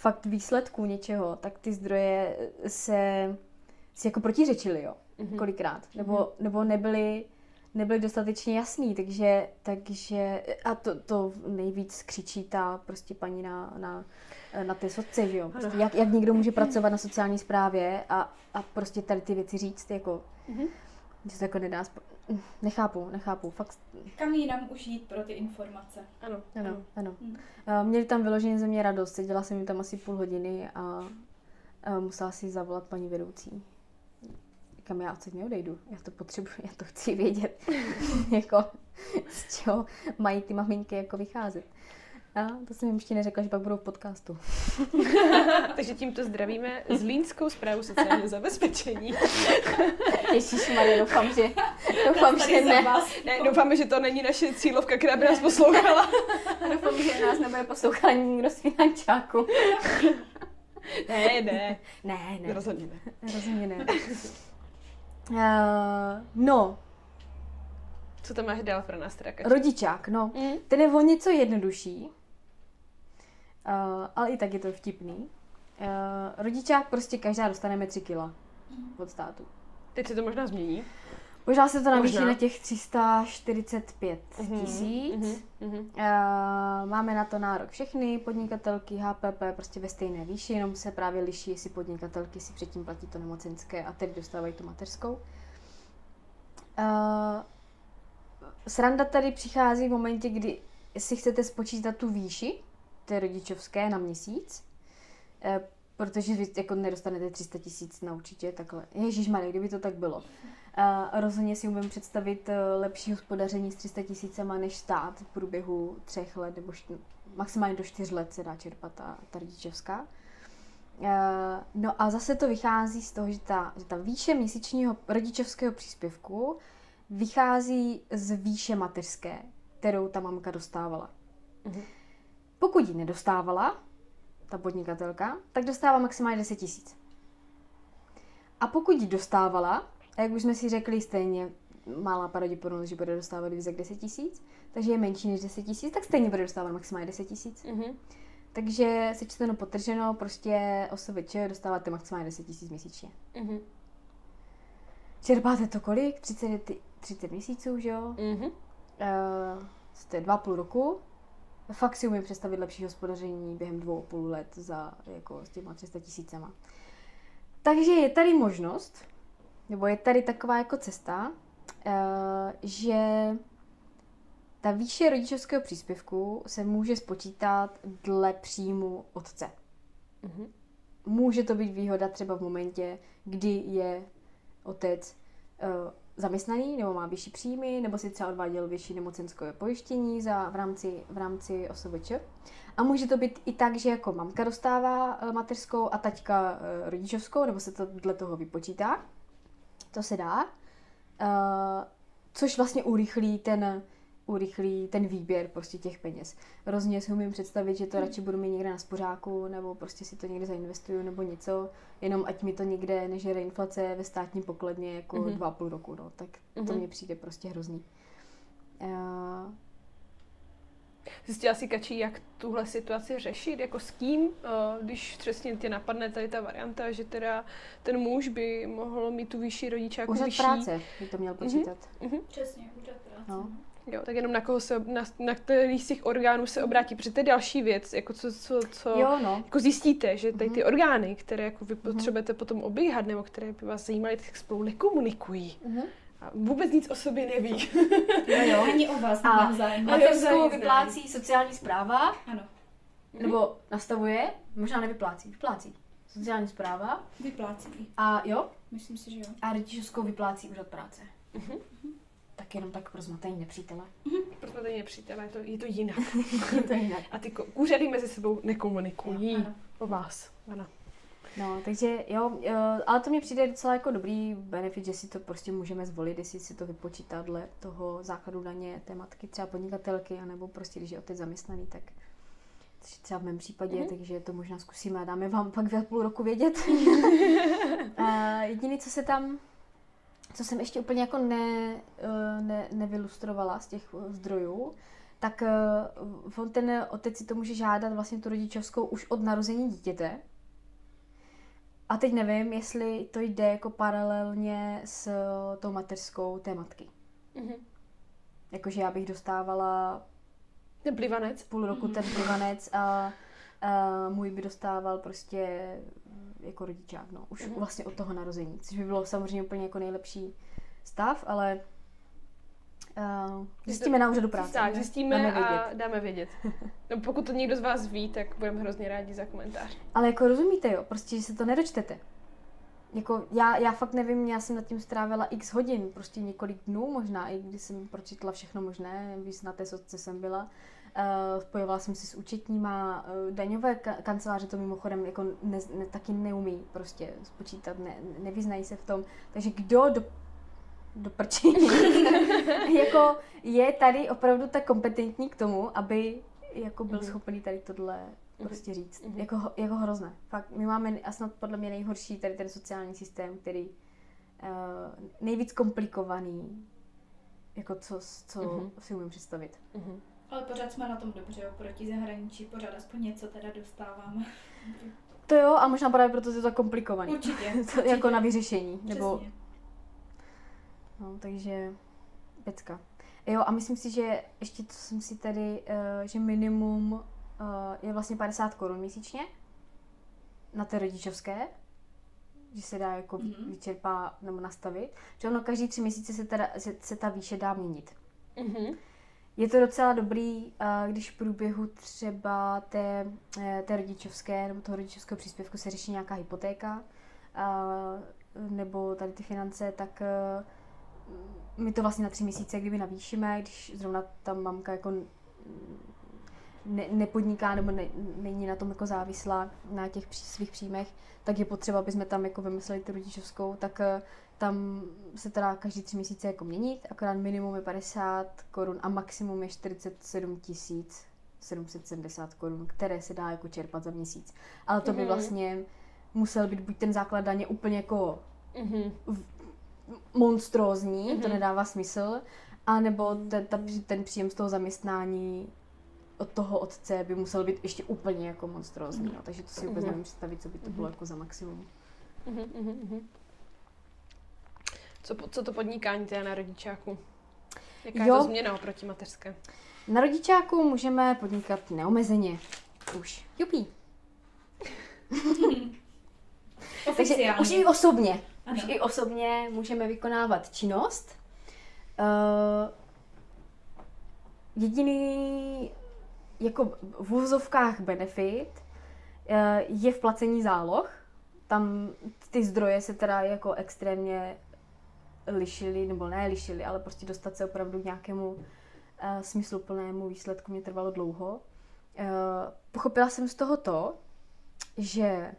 fakt výsledku něčeho, tak ty zdroje se si jako protiřečily, jo, Mhm. kolikrát. Nebo, nebo nebyly, nebyly dostatečně jasný, takže, takže a to, to nejvíc křičí ta prostě paní na, na, na té sotce, že jo. Prostě jak, jak někdo může pracovat na sociální správě a, a prostě tady ty věci říct, jako, Mhm. Že se to jako nedá, sp- nechápu, nechápu, fakt, Kam jinam už jít pro ty informace? Ano, ano, ano. Mm. A Měli tam vyloženě ze mě radost, seděla jsem jim tam asi půl hodiny a, a musela si zavolat paní vedoucí. Kam já odsaď neodejdu, já to potřebuji, já to chci vědět, *laughs* jako z čeho mají ty maminky jako vycházet. A to jsem jim ještě neřekla, že pak budou v podcastu. *laughs* Takže tímto zdravíme Zlínskou zprávu sociálního zabezpečení. Ježišmarja, doufám, že, doufám, že ne. Ne, doufáme, že to není naše cílovka, která by nás poslouchala. Doufám, že nás nebude poslouchat nikdo z finančáku. Ne, ne, Ne, ne, rozhodně ne. rozhodně ne. Uh, no, Co tam máš dál pro nás, teda? Rodičák, no. Mm. Ten je o něco jednodušší, uh, ale i tak je to vtipný. Uh, rodičák prostě každá dostaneme 3 kila od státu. Teď se to možná změní. Možná se to navýší Možná. na těch 345 Mhm, tisíc. mhm, mhm. Eh, máme na to nárok všechny podnikatelky, HPP, prostě ve stejné výši, jenom se právě liší, jestli podnikatelky si předtím platí to nemocenské a teď dostávají tu mateřskou. Eh, sranda tady přichází v momentě, kdy si chcete spočítat tu výši té rodičovské na měsíc, eh, protože vy jako nedostanete 300 tisíc na určitě takhle. Ježíš kdyby to tak bylo. A rozhodně si umím představit eh, lepší hospodaření s 300 tisícema než stát v průběhu třech let, nebo št- maximálně do čtyř let se dá čerpat ta, ta rodičovská. Eh, No a zase to vychází z toho, že ta, že ta výše měsíčního rodičovského příspěvku vychází z výše mateřské, kterou ta mamka dostávala. Mhm. Pokud ji nedostávala, ta podnikatelka, tak dostává maximálně 10 tisíc. A pokud ji dostávala, a jak už jsme si řekli, stejně malá pravděpodobnost, že bude dostávat víc jak 10 tisíc, takže je menší než 10 tisíc, tak stejně bude dostávat maximálně 10 tisíc. Mhm. Takže sečteno potrženo, prostě OSVČ dostáváte maximálně 10 tisíc měsíčně. Mhm. Čerpáte to kolik? 30, 30 měsíců, že jo? Mhm. Uh, jste dva půl roku. Fakt si umím představit lepší hospodaření během dvou a půl let za, jako, s těma 300 tisícema. Takže je tady možnost, nebo je tady taková jako cesta, uh, že ta výše rodičovského příspěvku se může spočítat dle příjmu otce. Mhm. Může to být výhoda třeba v momentě, kdy je otec uh, zaměstnaný nebo má vyšší příjmy, nebo si třeba odváděl vyšší nemocenskové pojištění za, v rámci, v rámci OSVČ. A může to být i tak, že jako mamka dostává eh, mateřskou a taťka eh, rodičovskou, nebo se to dle toho vypočítá. To se dá. Eh, což vlastně urychlí ten, urychlí ten výběr prostě těch peněz. Rozně si umím představit, že to radši budu mít někde na spořáku, nebo prostě si to někde zainvestuju, nebo něco, jenom ať mi to někde nežere inflace ve státní pokladně jako Mhm. dva a půl roku, no, tak to Mhm. mně přijde prostě hrozný. Uh, Zjistila si, Kačí, jak tuhle situaci řešit, jako s kým, eh, když přesně tě napadne tady ta varianta, že teda ten muž by mohl mít tu vyšší rodičáku úřad vyšší. práce by to měl počítat. Mhm. Přesně, úřad práce. No. Jo, tak jenom na koho se, na, na který z těch orgánů se obrátí, protože to je další věc, jako co, co, co Jo, no. jako zjistíte, že tady ty Mhm. orgány, které jako vy potřebujete potom obíhat, nebo které by vás zajímaly, tak spolu nekomunikují. Mhm. A vůbec nic o sobě neví. Jo, *laughs* jo. Ani o vás A mateřskou vyplácí sociální zpráva, Ano, nebo nastavuje, možná nevyplácí, vyplácí. Sociální zpráva vyplácí. a jo, Myslím si, že jo. a rodičovskou vyplácí úřad práce. Mhm. Tak jenom tak pro zmatení nepřítele. Proto tady nepřítele, je to, je to jinak. *laughs* Je to jinak. A ty úřady mezi sebou nekomunikují Ano. o vás. Ano. No, takže jo, jo, ale to mi přijde docela jako dobrý benefit, že si to prostě můžeme zvolit, jestli si to vypočítá dle toho základu daně té matky, třeba podnikatelky, anebo prostě, když je otec zaměstnaný, tak což třeba v mém případě, Mhm. mm-hmm. takže to možná zkusíme a dáme vám pak za půl roku vědět. *laughs* *laughs* a jediný, co se tam, co jsem ještě úplně jako ne, eh, ne, nevylustrovala z těch eh, zdrojů, tak eh, on ten otec si to může žádat vlastně tu rodičovskou už od narození dítěte. A teď nevím, jestli to jde jako paralelně s tou mateřskou té matky. Mhm. Jakože já bych dostávala Ten plivanec. půl roku ten plivanec a, a můj by dostával prostě jako rodičák, no. Už Mhm. vlastně od toho narození, což by bylo samozřejmě úplně jako nejlepší stav, ale uh, zjistíme na úřadu práce. Tak, zjistíme Dáme a dáme vědět. *laughs* No, pokud to někdo z vás ví, tak budeme hrozně rádi za komentář. Ale jako rozumíte, jo, prostě, že se to nedočtete. Jako já, já fakt nevím, já jsem nad tím strávila x hodin, prostě několik dnů možná, i když jsem pročetla všechno možné, víc na té sotce jsem byla. Uh, spojovala jsem si s účetníma, uh, daňové ka- kanceláře to mimochodem jako ne, ne, taky neumí prostě spočítat, ne, nevyznají se v tom. Takže kdo do, do prčení *laughs* jako je tady opravdu tak kompetentní k tomu, aby jako byl Mhm. schopný tady tohle prostě říct. Mhm. Jako, jako hrozné. Fakt, my máme a snad podle mě nejhorší tady ten sociální systém, který uh, nejvíc komplikovaný, jako co, co Mhm. si umím představit. Mhm. Ale pořád jsme na tom dobře, jo, proti zahraničí, pořád aspoň něco teda dostáváme. To jo, a možná právě proto je to tak komplikovaný. Určitě, *laughs* to určitě. jako na vyřešení. Nebo Přesně. No, takže pecka. Jo, a myslím si, že ještě to jsem si tady, uh, že minimum uh, je vlastně 50 korun měsíčně na té rodičovské, že se dá jako mm-hmm. vyčerpá nebo nastavit. Že ono každý tři měsíce se, teda, se, se ta výše dá měnit. Mhm. Je to docela dobrý, když v průběhu třeba té, eh, té rodičovské nebo toho rodičovského příspěvku se řeší nějaká hypotéka nebo tady ty finance, tak uh, my to vlastně na tři měsíce kdyby navýšíme, když zrovna ta mamka jako ne, nepodniká nebo ne, není na tom jako závislá na těch svých příjmech, tak je potřeba, aby jsme tam jako vymysleli tu rodičovskou, tak uh, tam se teda každý tři měsíce jako měnit, akorát minimum je 50 korun a maximum je 47 tisíc 770 korun, které se dá jako čerpat za měsíc. Ale to by Mhm. vlastně musel být buď ten základ daně úplně jako Mhm. monstrózní, to Mhm. nedává smysl, a nebo ten, ta, ten příjem z toho zaměstnání od toho otce by musel být ještě úplně jako monstrózní. No. Takže to si vůbec Mhm. nevím představit, co by to bylo jako za maximum. Mhm, mhm, mhm. Co, co to podnikání teda na rodičáku? Jaká Jo. je to změna oproti mateřské? Na rodičáku můžeme podnikat neomezeně. Už. Jupí. *laughs* Takže už i osobně. Ano. Už i osobně můžeme vykonávat činnost. Uh, jediný jako v úvozovkách benefit uh, je v placení záloh. Tam ty zdroje se teda jako extrémně lišily, nebo ne lišily, ale prostě dostat se opravdu k nějakému uh, smysluplnému výsledku mě trvalo dlouho. Uh, pochopila jsem z toho to, že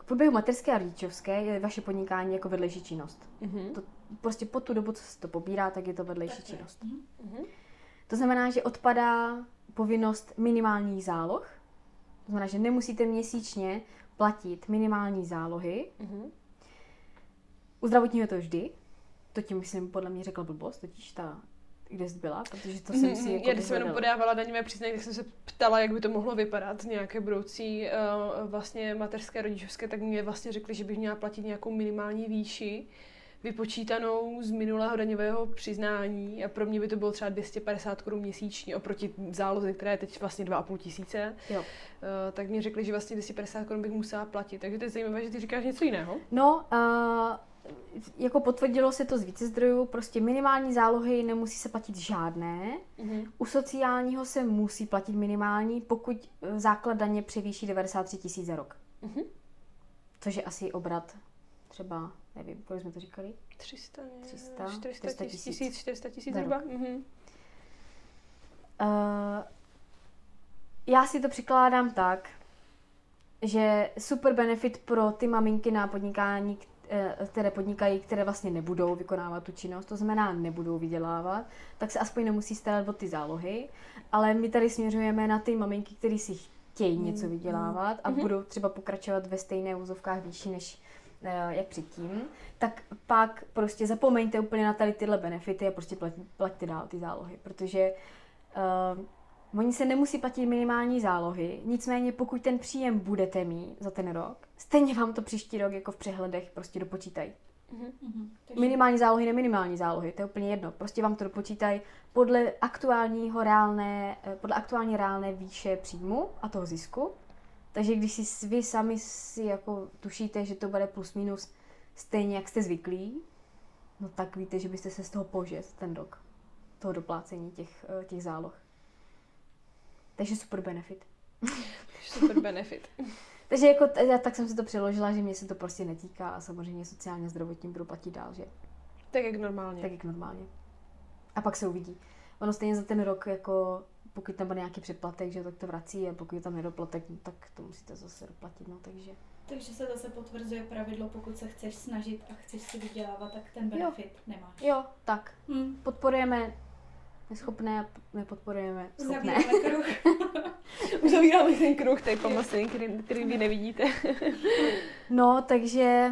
v průběhu mateřské a rodičovské je vaše podnikání jako vedlejší činnost. Mhm. To prostě po tu dobu, co se to pobírá, tak je to vedlejší Tak činnost. Mhm. Mhm. To znamená, že odpadá povinnost minimálních záloh. To znamená, že nemusíte měsíčně platit minimální zálohy. Mhm. U zdravotního je to vždy. To tím myslím podle mě řekla blbost, totiž ta, kde jsi byla, protože to jsem si Mhm, jako Já když jsem jenom podávala daňové přiznání, tak jsem se ptala, jak by to mohlo vypadat nějaké budoucí uh, vlastně mateřské rodičovské, tak mě vlastně řekli, že bych měla platit nějakou minimální výši vypočítanou z minulého daňového přiznání a pro mě by to bylo třeba 250 korun měsíčně oproti záloze, která je teď vlastně 2,5 tisíce. Jo. Uh, tak mi řekli, že vlastně 250 korun bych musela platit. Takže to je zajímavé, že ty říkáš něco jiného. No, uh, jako potvrdilo se to z více zdrojů, prostě minimální zálohy nemusí se platit žádné. Mhm. U sociálního se musí platit minimální, pokud eh, základ daně převýší 93 tisíc za rok. Mhm. Což je asi obrat třeba, nevím, kolik jsme to říkali? 300, 300, 400 400 tisíc, tisíc. 400 tisíc zhruba. Mhm. Uh, já si to přikládám tak, že super benefit pro ty maminky na podnikání, které podnikají, které vlastně nebudou vykonávat tu činnost, to znamená nebudou vydělávat, tak se aspoň nemusí starat o ty zálohy, ale my tady směřujeme na ty maminky, které si chtějí něco vydělávat a Mhm. budou třeba pokračovat ve stejné úzovkách výši než eh, jak předtím, tak pak prostě zapomeňte úplně na tady tyhle benefity a prostě plaťte dál ty zálohy, protože uh, oni se nemusí platit minimální zálohy, nicméně pokud ten příjem budete mít za ten rok, stejně vám to příští rok jako v přehledech prostě dopočítají. Mhm. Takže- Minimální zálohy, neminimální zálohy, to je úplně jedno. Prostě vám to dopočítají podle aktuálního reálné, eh, podle aktuální reálné výše příjmu a toho zisku. Takže když si vy sami si jako tušíte, že to bude plus minus stejně, jak jste zvyklí, no tak víte, že byste se z toho požet ten rok. Toho doplácení těch, eh, těch záloh. Takže super benefit. *laughs* Super benefit. *laughs* Takže jako, t- já tak jsem si to přeložila, že mě se to prostě netýká a samozřejmě sociálně a zdravotním budu platit dál, že? Tak jak normálně. Tak jak normálně. A pak se uvidí. Ono stejně za ten rok, jako pokud tam bude nějaký předplatek, že tak to vrací a pokud je tam nedoplatek, no, tak to musíte zase doplatit, no takže. Takže se zase potvrzuje pravidlo, pokud se chceš snažit a chceš si vydělávat, tak ten benefit nemáš. Jo, tak. Hm. Podporujeme neschopné nepodporujeme schopné. Uzavíráme *laughs* ten kruh, tady pomyslím, který, který vy nevidíte. *laughs* No, takže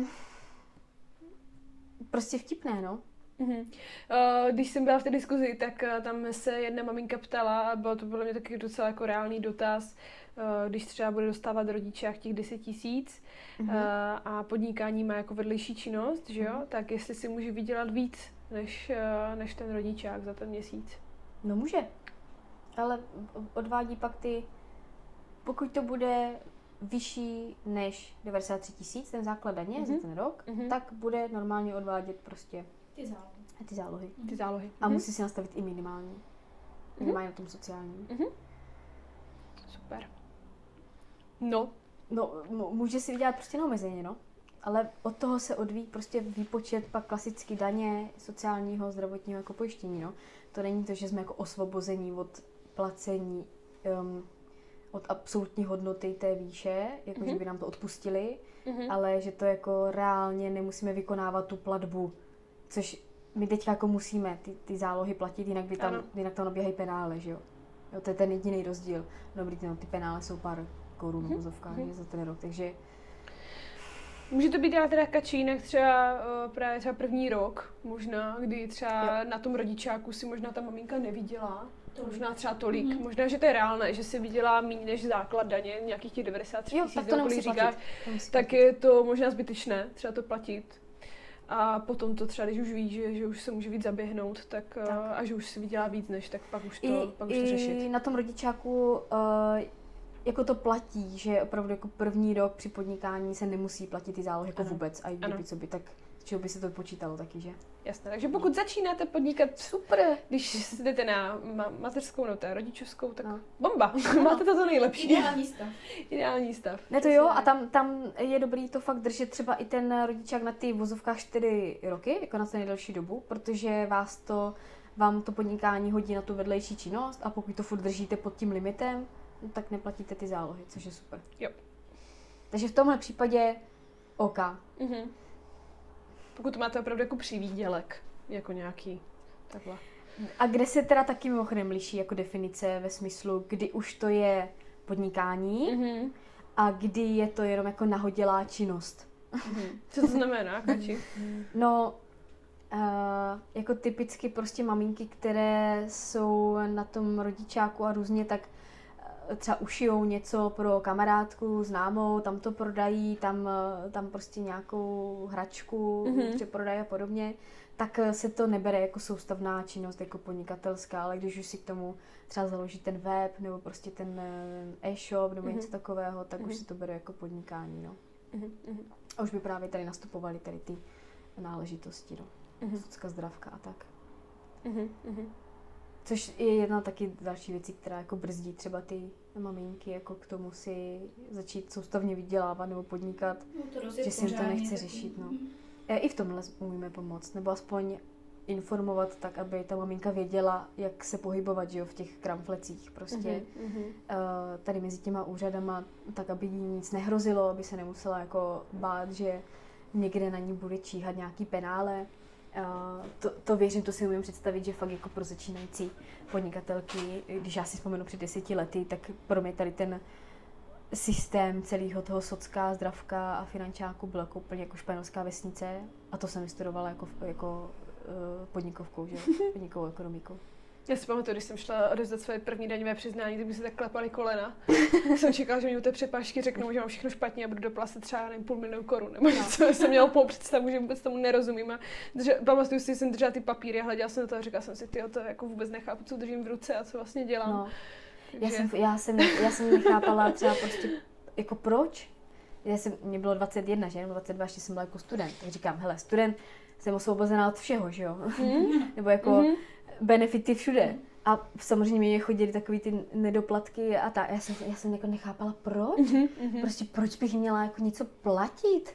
prostě vtipné, no. Mhm. Eh, Když jsem byla v té diskuzi, tak eh, tam se jedna maminka ptala, a byl to podle mě taky docela jako reálný dotaz, eh, když třeba bude dostávat rodičák těch 10 tisíc Mhm. eh, a podnikání má jako vedlejší činnost, že jo, Mhm. tak jestli si může vydělat víc než, než ten rodičák za ten měsíc. No může, ale odvádí pak ty, pokud to bude vyšší než 93 tisíc, ten základ daně Mhm. za ten rok, Mhm. tak bude normálně odvádět prostě Ty zálohy. ty zálohy. Ty zálohy. A Mhm. musí si nastavit i minimální. Minimálně na tom sociálním. Super. No, No, m- může si vydělat prostě neomezeně, no. Ale od toho se odvíjí prostě výpočet pak klasicky daně sociálního, zdravotního jako pojištění, no. To není to, že jsme jako osvobození od placení um, od absolutní hodnoty té výše, jako Mhm. že by nám to odpustili, mhm. ale že to jako reálně nemusíme vykonávat tu platbu, což my teď jako musíme ty, ty zálohy platit, jinak, by tam, Ano. jinak tam nabíhají penále, že jo. jo. To je ten jediný rozdíl. Dobrý, no, ty penále jsou pár korun Mhm. vozovkách Mhm. že za ten rok, takže Může to být ale teda kačí jinak třeba uh, právě třeba první rok, možná, kdy třeba na tom rodičáku si možná ta maminka neviděla, Tolik. možná třeba tolik, Mhm. možná, že to je reálné, že si vydělá méně než základ daně, nějakých těch 93 jo, tisíc, tak to kolik nemusí říkáš. To tak je to možná zbytečné třeba to platit. A potom to třeba, když už ví, že, že už se může víc zaběhnout, tak, tak. Tak. a že už si vydělá víc než, tak pak už to, I, pak už to řešit. I na tom rodičáku uh, jako to platí, že opravdu jako první rok při podnikání se nemusí platit ty zálohy jako Ano. vůbec. A i Ano. kdyby co by, tak z čeho by se to počítalo taky, že? Jasné, takže pokud začínáte podnikat Super. Když jdete na ma- mateřskou nebo rodičovskou, tak No. bomba, *laughs* máte to to nejlepší. Ideální stav. Ideální stav. Ne to jo, a tam, tam je dobrý to fakt držet třeba i ten rodičák na ty vozovkách 4 roky, jako na co nejdelší dobu, protože vás to, vám to podnikání hodí na tu vedlejší činnost a pokud to furt držíte pod tím limitem, no, tak neplatíte ty zálohy, což je super. Jo. Takže v tomhle případě OK. Mhm. Pokud to máte opravdu jako přivídělek, jako nějaký takhle. A kde se teda taky mimochodem liší jako definice ve smyslu, kdy už to je podnikání Mhm. a kdy je to jenom jako nahodilá činnost. Mhm. Co to znamená, kači? *laughs* No, uh, jako typicky prostě maminky, které jsou na tom rodičáku a různě, tak třeba ušijou něco pro kamarádku, známou, tam to prodají, tam, eh, tam prostě nějakou hračku Mhm. mm-hmm. přeprodají a podobně, tak eh, se to nebere jako soustavná činnost, jako podnikatelská, ale když už si k tomu třeba založí ten web, nebo prostě ten eh, e-shop, nebo Mhm. něco takového, tak Mhm. už se to bere jako podnikání, no. Mhm. Mhm. A už by právě tady nastupovaly tady ty náležitosti, no. Mhm. Socka zdravka a tak. Mhm. Což je jedna taky další věcí, která jako brzdí třeba ty maminky jako k tomu si začít soustavně vydělávat nebo podnikat. No to Že si jim to nechce tak- řešit, no. Mhm. E, I v tomhle umíme pomoct, nebo aspoň informovat tak, aby ta maminka věděla, jak se pohybovat že jo, v těch kramflecích prostě. Mhm. eh, tady mezi těma úřadama, tak aby jí nic nehrozilo, aby se nemusela jako bát, že někde na ní bude číhat nějaký penále. Eh, to, to věřím, to si umím představit, že fakt jako pro začínající podnikatelky, když já si vzpomenu před deseti lety, tak pro mě tady ten systém celého toho socka, zdravka a finančáku byl jako úplně jako španělská vesnice a to jsem vystudovala jako, jako eh, podnikovkou, že *laughs* podnikovou ekonomikou. Já si pamatuju, když jsem šla odezdat své první daňové přiznání, tak mi se tak klepaly kolena. *laughs* jsem čekala, že mi u té přepážky řeknou, že mám všechno špatně a budu doplatit třeba nevím, půl milionu korun. Nebo něco, no. jsem měla úplnou představu, že vůbec tomu nerozumím. A drža, pamatuju si, že jsem držela ty papíry a hleděla jsem na to a říkala jsem si, ty to jako vůbec nechápu, co držím v ruce a co vlastně dělám. No. Já jsem, já, jsem, já jsem nechápala třeba prostě, jako proč? Já jsem, mě bylo 21, že? Nebo 22, ještě jsem byla jako student. Tak říkám, hele, student, jsem osvobozená od všeho, že jo? *laughs* Nebo jako Mhm. Benefity všude. A samozřejmě mi chodili takový ty nedoplatky a tak. Já jsem, já jsem jako nechápala, proč? Mhm, mhm. Prostě proč bych měla jako něco platit?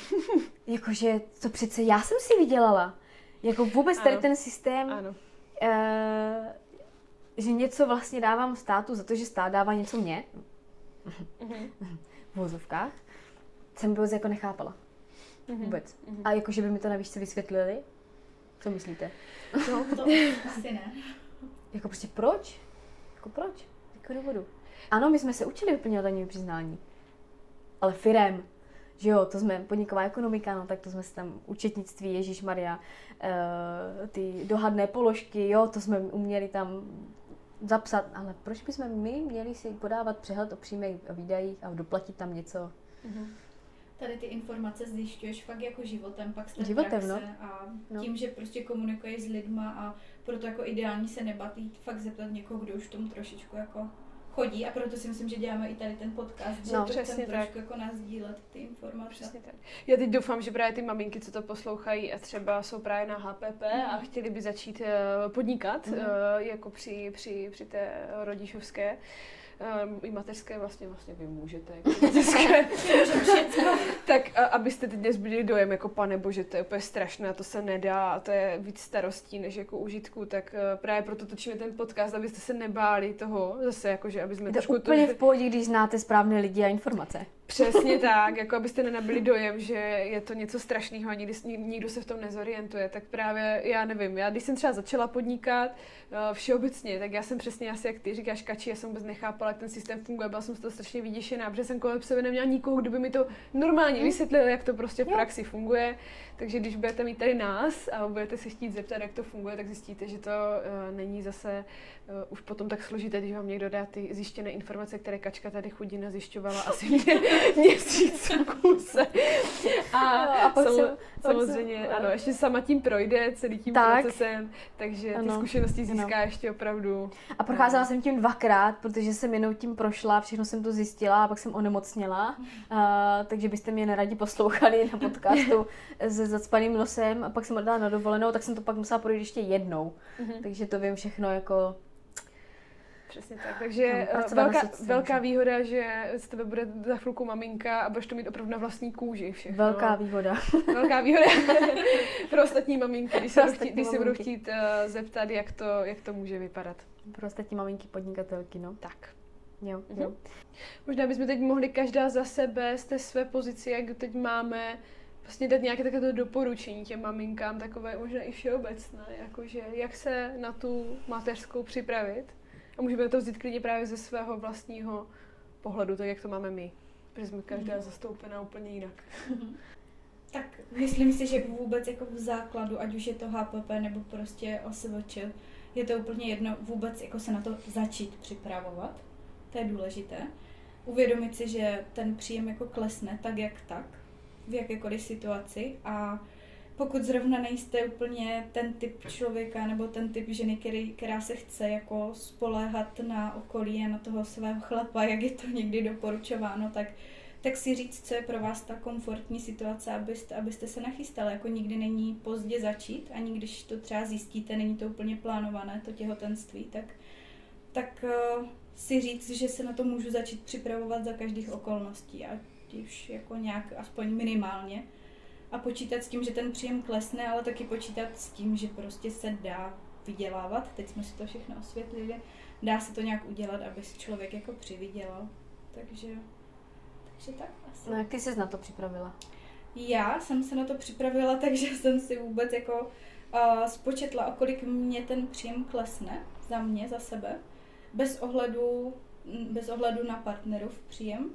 *laughs* Jakože to přece já jsem si vydělala. Jako vůbec tady Ano. ten systém, Ano. eh, že něco vlastně dávám státu za to, že stát dává něco mně, Mhm. v vozovkách, jsem vůbec jako nechápala. Mhm. Vůbec. A jakože by mi to navíc vysvětlili, co myslíte? No, to *laughs* asi ne. Jako prostě proč? Jako proč? Jako důvodu. Ano, my jsme se učili vyplňovat daňové přiznání. Ale firem, že jo, to jsme podniková ekonomika, no tak to jsme si tam účetnictví, Ježíš Maria, ty dohadné položky, jo, to jsme uměli tam zapsat, ale proč bychom my měli si podávat přehled o příjmech a výdajích a doplatit tam něco? Mm-hmm. Tady ty informace zjišťuješ fakt jako životem, pak z té Životem, praxe no. a No. tím, že prostě komunikuješ s lidma a proto jako ideální se nebat jít fakt zeptat někoho, kdo už v tom trošičku jako chodí a proto si myslím, že děláme i tady ten podcast, že No, to přesně chceme tak. trošku jako nazdílet ty informace. Přesně tak. Já teď doufám, že právě ty maminky, co to poslouchají a třeba jsou právě na HPP a Mhm. chtěli by začít eh, podnikat eh, jako při, při, při té rodičovské, eh, i mateřské vlastně, vlastně vy můžete, jako *laughs* mateřské, *laughs* tak a, abyste teď nezbyli dojem, jako pane bože, to je úplně strašné, a to se nedá, a to je víc starostí než jako užitku, tak eh, právě proto točíme ten podcast, abyste se nebáli toho, zase jako, že aby jsme to trošku úplně to, v pohodě, když znáte správné lidi a informace. Přesně tak, jako abyste nenabili dojem, že je to něco strašného a nikdy, ni- nikdo se v tom nezorientuje. Tak právě, já nevím, já když jsem třeba začala podnikat uh, všeobecně, tak já jsem přesně asi jak ty říkáš, kači, já jsem vůbec nechápala, jak ten systém funguje, byla jsem z toho strašně vyděšená, protože jsem kolem sebe neměla nikoho, kdo by mi to normálně vysvětlil, jak to prostě v praxi funguje. Takže když budete mít tady nás a budete se chtít zeptat, jak to funguje, tak zjistíte, že to uh, není zase uh, už potom tak složité, když vám někdo dá ty zjištěné informace, které Kačka tady chudina zjišťovala asi mě, *laughs* měsíc v kuse. A, Jo, a pak jsem- pak samozřejmě, jsem- ano, ještě sama tím projde celý tím Tak. procesem, takže ty Ano. zkušenosti získá ještě opravdu. A procházela jsem tím dvakrát, protože jsem jenom tím prošla, všechno jsem to zjistila a pak jsem onemocněla. Uh, takže byste mě neradi poslouchali na podcastu *laughs* se zacpaným nosem a pak jsem oddala na dovolenou, tak jsem to pak musela projít ještě jednou. Mhm. Takže to vím všechno jako... Přesně tak, takže eh, velká, velká výhoda, že z tebe bude za chvilku maminka a budeš to mít opravdu na vlastní kůži všechno. Velká výhoda. Velká výhoda *laughs* pro ostatní maminky, když se, Pro budou chtít, když se budou chtít uh, zeptat, jak to, jak to může vypadat. Pro ostatní maminky podnikatelky, no. Tak. Jo, Mhm. jo. Možná bychom teď mohli každá za sebe z té své pozici, jak teď máme, vlastně dát nějaké takové doporučení těm maminkám, takové možná i všeobecné, jakože jak se na tu mateřskou připravit. A můžeme to vzít klidně právě ze svého vlastního pohledu, tak jak to máme my. Protože jsme každá Mhm. zastoupená úplně jinak. *laughs* Tak myslím si, že vůbec jako v základu, ať už je to HPP nebo prostě OSVČ, je to úplně jedno vůbec jako se na to začít připravovat. To je důležité. Uvědomit si, že ten příjem jako klesne tak jak tak, v jakékoliv situaci a pokud zrovna nejste úplně ten typ člověka nebo ten typ ženy, který, která se chce jako spoléhat na okolí a na toho svého chlapa, jak je to někdy doporučováno, tak tak si říct, co je pro vás ta komfortní situace, abyste, abyste se nachystali. Jako nikdy není pozdě začít, ani když to třeba zjistíte, není to úplně plánované, to těhotenství, tak, tak uh, si říct, že se na to můžu začít připravovat za každých okolností, ať už jako nějak aspoň minimálně. A počítat s tím, že ten příjem klesne, ale taky počítat s tím, že prostě se dá vydělávat. Teď jsme si to všechno osvětlili. Dá se to nějak udělat, aby si člověk jako přivydělal. Takže takže tak asi. No jak ty jsi na to připravila? Já jsem se na to připravila, *laughs* takže jsem si vůbec jako uh, spočetla, o kolik mě ten příjem klesne za mě, za sebe, bez ohledu, bez ohledu na partnerův příjem,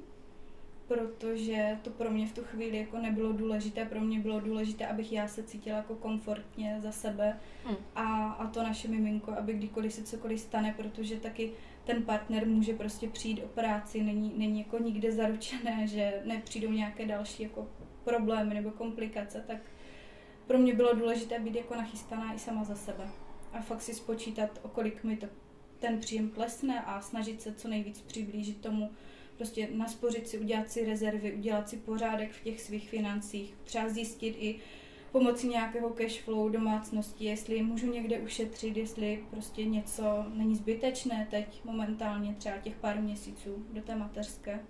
protože to pro mě v tu chvíli jako nebylo důležité, pro mě bylo důležité, abych já se cítila jako komfortně za sebe Hmm. a, a to naše miminko, aby kdykoliv se cokoliv stane, protože taky ten partner může prostě přijít o práci, není, není jako nikde zaručené, *laughs* že nepřijdou nějaké další jako problémy nebo komplikace, tak pro mě bylo důležité být jako nachystaná i sama za sebe. A fakt si spočítat, o kolik mi to ten příjem klesne a snažit se co nejvíc přiblížit tomu, prostě naspořit si, udělat si rezervy, udělat si pořádek v těch svých financích, třeba zjistit i pomocí nějakého cash flow domácnosti, jestli můžu někde ušetřit, jestli prostě něco není zbytečné teď momentálně, třeba těch pár měsíců do té mateřské.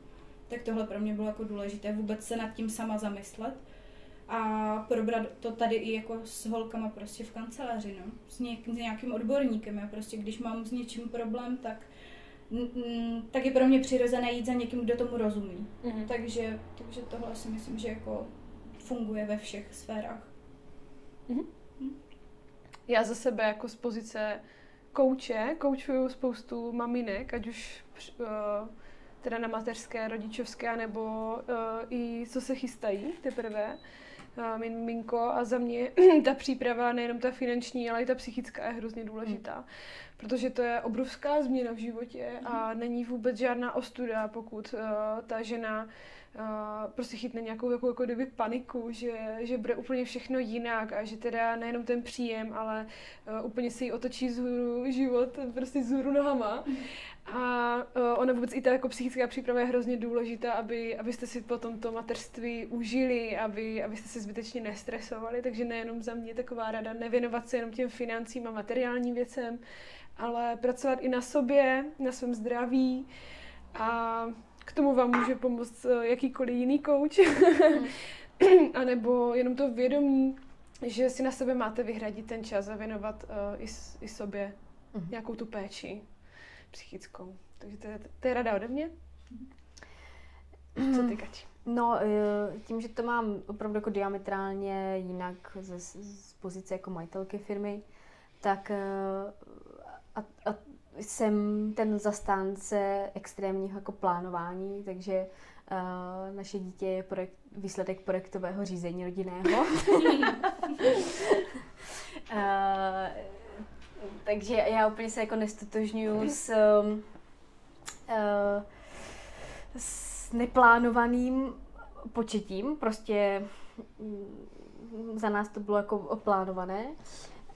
Tak tohle pro mě bylo jako důležité, vůbec se nad tím sama zamyslet a probrat to tady i jako s holkama prostě v kanceláři, no. S, něk, s nějakým odborníkem, já prostě když mám s něčím problém, tak tak je pro mě přirozené jít za někým, kdo tomu rozumí. Mhm. Takže, takže tohle si myslím, že jako funguje ve všech sférách. Já za sebe jako z pozice kouče, koučuju spoustu maminek, ať už uh, teda na mateřské, rodičovské, nebo uh, i co se chystají teprve, uh, miminko a za mě *clears throat* ta příprava, nejenom ta finanční, ale i ta psychická je hrozně důležitá. protože to je obrovská změna v životě a není vůbec žádná ostuda, pokud uh, ta žena uh, prostě chytne nějakou jako, jako kdyby paniku, že, že bude úplně všechno jinak a že teda nejenom ten příjem, ale uh, úplně si jí otočí zhůru život, prostě zhůru nohama. A uh, ona vůbec i ta jako psychická příprava je hrozně důležitá, aby, abyste si potom to mateřství užili, aby, abyste se zbytečně nestresovali, takže nejenom za mě taková rada, nevěnovat se jenom těm financím a materiálním věcem, ale pracovat i na sobě, na svém zdraví a k tomu vám může pomoct eh, jakýkoliv jiný coach, *laughs* a nebo jenom to vědomí, že si na sebe máte vyhradit ten čas a věnovat uh, i, i sobě mm. nějakou tu péči psychickou. Takže to je, to je rada ode mě. Co ty, Kati? No, eh, tím, že to mám opravdu jako diametrálně jinak z, z pozice jako majitelky firmy, tak a, a jsem ten zastánce extrémního jako plánování, takže uh, naše dítě je projekt, výsledek projektového řízení rodinného. uh, *laughs* takže já úplně se jako nestotožňuji s, uh, s neplánovaným početím, prostě mm, za nás to bylo jako plánované.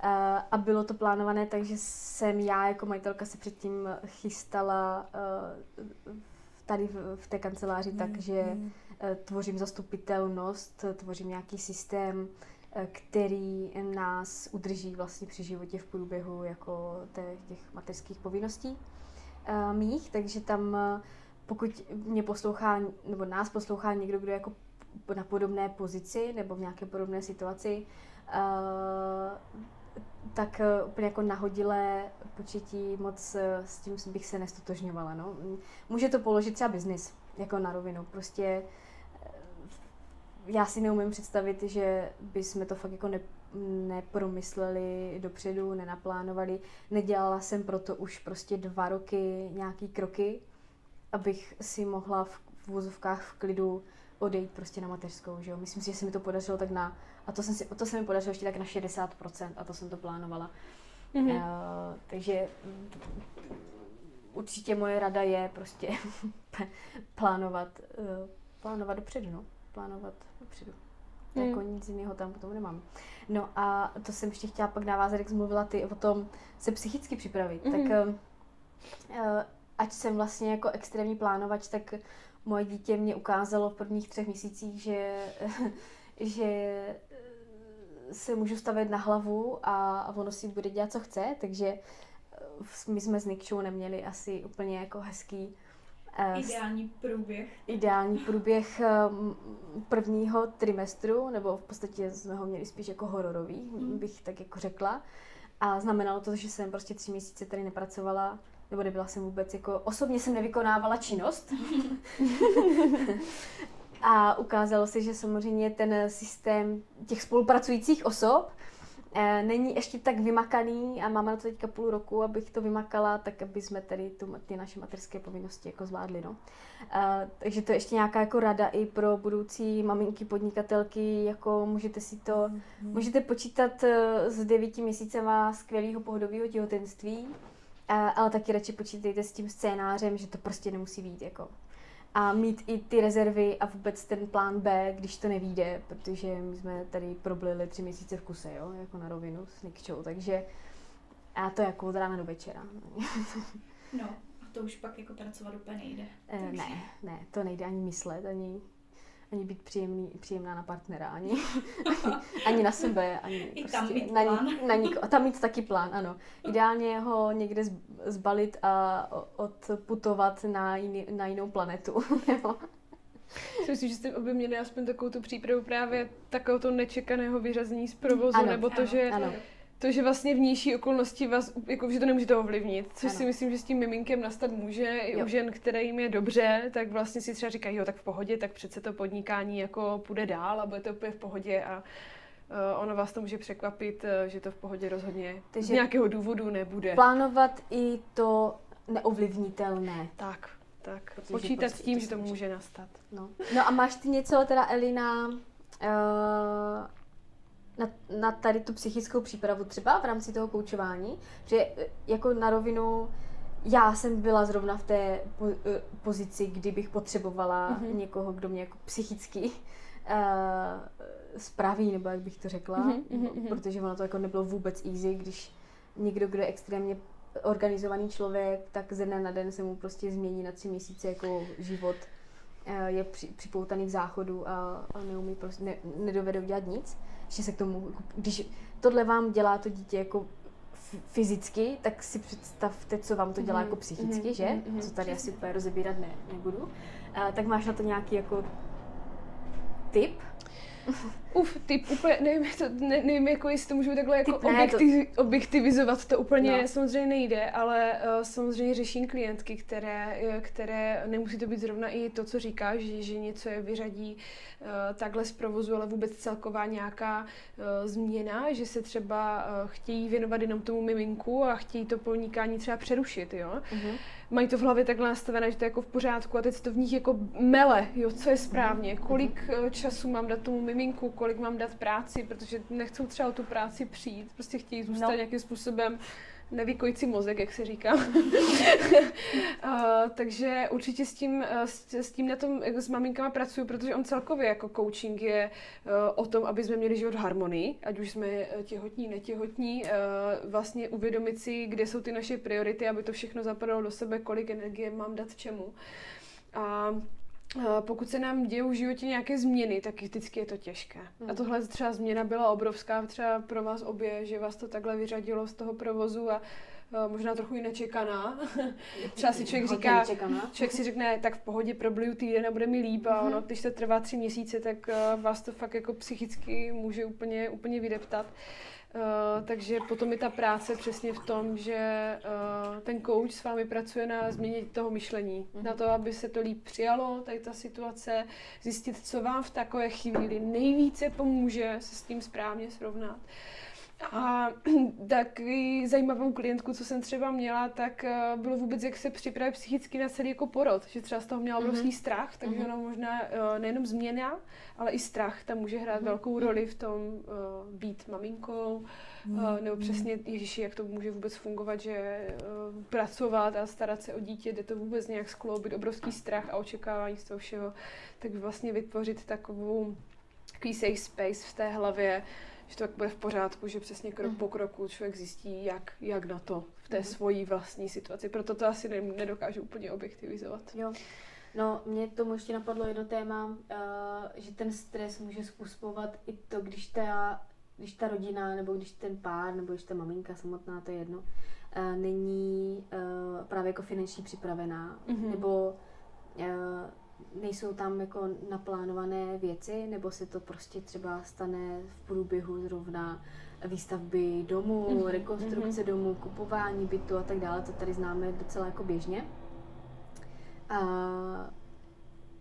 Uh, a bylo to plánované, takže jsem já jako majitelka se předtím chystala uh, tady v, v té kanceláři mm, takže mm. uh, tvořím zastupitelnost, tvořím nějaký systém, který nás udrží vlastně při životě v průběhu jako těch, těch mateřských povinností uh, mých, takže tam uh, pokud mě poslouchá, nebo nás poslouchá někdo, kdo je jako na podobné pozici nebo v nějaké podobné situaci, tak uh, úplně jako nahodilé početí moc uh, s tím bych se nestotožňovala. No. Může to položit třeba biznis, jako na rovinu. Prostě já si neumím představit, že bychom to fakt jako ne, nepromysleli dopředu, nenaplánovali. Nedělala jsem proto už prostě dva roky nějaký kroky, abych si mohla v vozovkách v klidu odejít prostě na mateřskou, že jo. Myslím si, že se mi to podařilo tak na, a to, jsem si, to se mi podařilo ještě tak na 60% a to jsem to plánovala. Mm-hmm. Uh, takže určitě moje rada je prostě *laughs* plánovat, uh, plánovat dopředu, no. Plánovat dopředu. Mm. Jako nic jiného tam potom nemám. No a to jsem ještě chtěla pak navázat, jak jsi mluvila ty o tom se psychicky připravit. Mm-hmm. Tak uh, ať jsem vlastně jako extrémní plánovač, tak moje dítě mě ukázalo v prvních třech měsících, že, *laughs* že se můžu stavět na hlavu a, ono si bude dělat, co chce, takže eh, my jsme s Nikčou neměli asi úplně jako hezký uh, ideální průběh. Ideální průběh um, prvního trimestru, nebo v podstatě jsme ho měli spíš jako hororový, mm. bych tak jako řekla. A znamenalo to, že jsem prostě tři měsíce tady nepracovala, nebo nebyla jsem vůbec jako, osobně jsem nevykonávala činnost. *laughs* a ukázalo se, že samozřejmě ten systém těch spolupracujících osob eh, není ještě tak vymakaný a máme na to teďka půl roku, abych to vymakala, tak aby jsme tady tu, ty naše materské povinnosti jako zvládli. No. Uh, takže to je ještě nějaká jako rada i pro budoucí maminky, podnikatelky, jako můžete si to, mm-hmm. můžete počítat uh, s devíti měsícema skvělého pohodového těhotenství, a, ale taky radši počítejte s tím scénářem, že to prostě nemusí být jako. A mít i ty rezervy a vůbec ten plán B, když to nevíde, protože my jsme tady problili tři měsíce v kuse, jo, jako na rovinu s Nikčou, takže a to jako od rána do večera. no, a to už pak jako pracovat úplně nejde. E, ne, ne, to nejde ani myslet, ani ani být příjemný, příjemná na partnera, ani, ani, *laughs* ani na sebe, ani I prostě tam mít na, plán. na niko, tam mít taky plán, ano. Ideálně ho někde zbalit a odputovat na, jiný, na jinou planetu. *laughs* Myslím, že jste obě měli aspoň takovou tu přípravu právě takovou to nečekaného vyřazení z provozu, ano, nebo to, ano, že ano to, že vlastně vnější okolnosti vás, jako, že to nemůžete ovlivnit, což ano. si myslím, že s tím miminkem nastat může i u žen, kterým je dobře, tak vlastně si třeba říkají, jo, tak v pohodě, tak přece to podnikání jako půjde dál a bude to úplně v pohodě a uh, ono vás to může překvapit, uh, že to v pohodě rozhodně Takže z nějakého důvodu nebude. Plánovat i to neovlivnitelné. Tak, tak. Protože Počítat prostě s tím, že to může nastat. No. no a máš ty něco teda, Elina, uh, na, na tady tu psychickou přípravu třeba v rámci toho koučování, že eh, jako na rovinu já jsem byla zrovna v té po, eh, pozici, kdy bych potřebovala mm-hmm. někoho, kdo mě jako psychicky uh, spraví, nebo jak bych to řekla, mm-hmm. protože ono to jako nebylo vůbec easy, když někdo, kdo je extrémně organizovaný člověk, tak ze dne na den se mu prostě změní na tři měsíce jako život. Uh, je při, připoutaný k záchodu a, a neumí prostě, ne, nedovede udělat nic. Že se k tomu, jako, když tohle vám dělá to dítě jako fyzicky, tak si představte, co vám to dělá mm-hmm. jako psychicky, mm-hmm. že? Mm-hmm. Co tady asi úplně rozebírat ne, nebudu. Uh, tak máš na to nějaký jako tip? *laughs* Uf, typ úplně, nevím, to, ne, nevím jako jestli to můžu takhle jako objektiv, to... objektivizovat, to úplně no. samozřejmě nejde, ale uh, samozřejmě řeším klientky, které, eh, které nemusí to být zrovna i to, co říkáš, že, že něco je vyřadí uh, takhle z provozu, ale vůbec celková nějaká uh, změna, že se třeba uh, chtějí věnovat jenom tomu miminku a chtějí to podnikání třeba přerušit, jo. Uh-huh mají to v hlavě takhle nastavené, že to je jako v pořádku a teď se to v nich jako mele, jo, co je správně, kolik eh, času mám dát tomu miminku, kolik mám dát práci, protože nechcou třeba o tu práci přijít, prostě chtějí zůstat no. nějakým způsobem nevýkojící mozek, jak se říká. uh, *laughs* takže určitě s tím, uh, s, s tím na tom jako s maminkama pracuju, protože on celkově jako coaching je uh, o tom, aby jsme měli život v harmonii, ať už jsme těhotní, netěhotní, uh, vlastně uvědomit si, kde jsou ty naše priority, aby to všechno zapadalo do sebe, kolik energie mám dát čemu. A uh, pokud se nám dějí v životě nějaké změny, tak vždycky je to těžké. Hmm. A tohle třeba změna byla obrovská třeba pro vás obě, že vás to takhle vyřadilo z toho provozu a možná trochu i nečekaná. Třeba si člověk říká, člověk si řekne, tak v pohodě probliju týden a bude mi líp a ono, když to trvá tři měsíce, tak vás to fakt jako psychicky může úplně, úplně vydeptat. Uh, takže potom je ta práce přesně v tom, že uh, ten coach s vámi pracuje na změně toho myšlení, mm-hmm. na to, aby se to líp přijalo, tady ta situace, zjistit, co vám v takové chvíli nejvíce pomůže se s tím správně srovnat. A *clears throat* taky zajímavou klientku, co jsem třeba měla, tak uh, bylo vůbec, jak se připravit psychicky na celý jako porod, že třeba z toho měla obrovský mm-hmm. strach, takže mm-hmm. ono možná uh, nejenom změna, ale i strach tam může hrát mm-hmm. velkou roli v tom uh, být maminkou, mm-hmm. uh, nebo přesně, Ježíši, jak to může vůbec fungovat, že uh, pracovat a starat se o dítě, jde to vůbec nějak skloubit, obrovský strach a očekávání z toho všeho, tak vlastně vytvořit takovou takový safe space v té hlavě, že to tak bude v pořádku, že přesně krok mm. po kroku člověk zjistí, jak, jak na to v té mm. svojí vlastní situaci. Proto to asi nedokážu úplně objektivizovat. Jo. No, mě tomu ještě napadlo jedno téma, uh, že ten stres může způsobovat i to, když ta, když ta rodina, nebo když ten pár, nebo když ta maminka samotná, to je jedno, uh, není uh, právě jako finančně připravená, mm-hmm. nebo uh, nejsou tam jako naplánované věci, nebo se to prostě třeba stane v průběhu zrovna výstavby domů, mm-hmm. rekonstrukce mm-hmm. domů, kupování bytu a tak dále, to tady známe docela jako běžně. A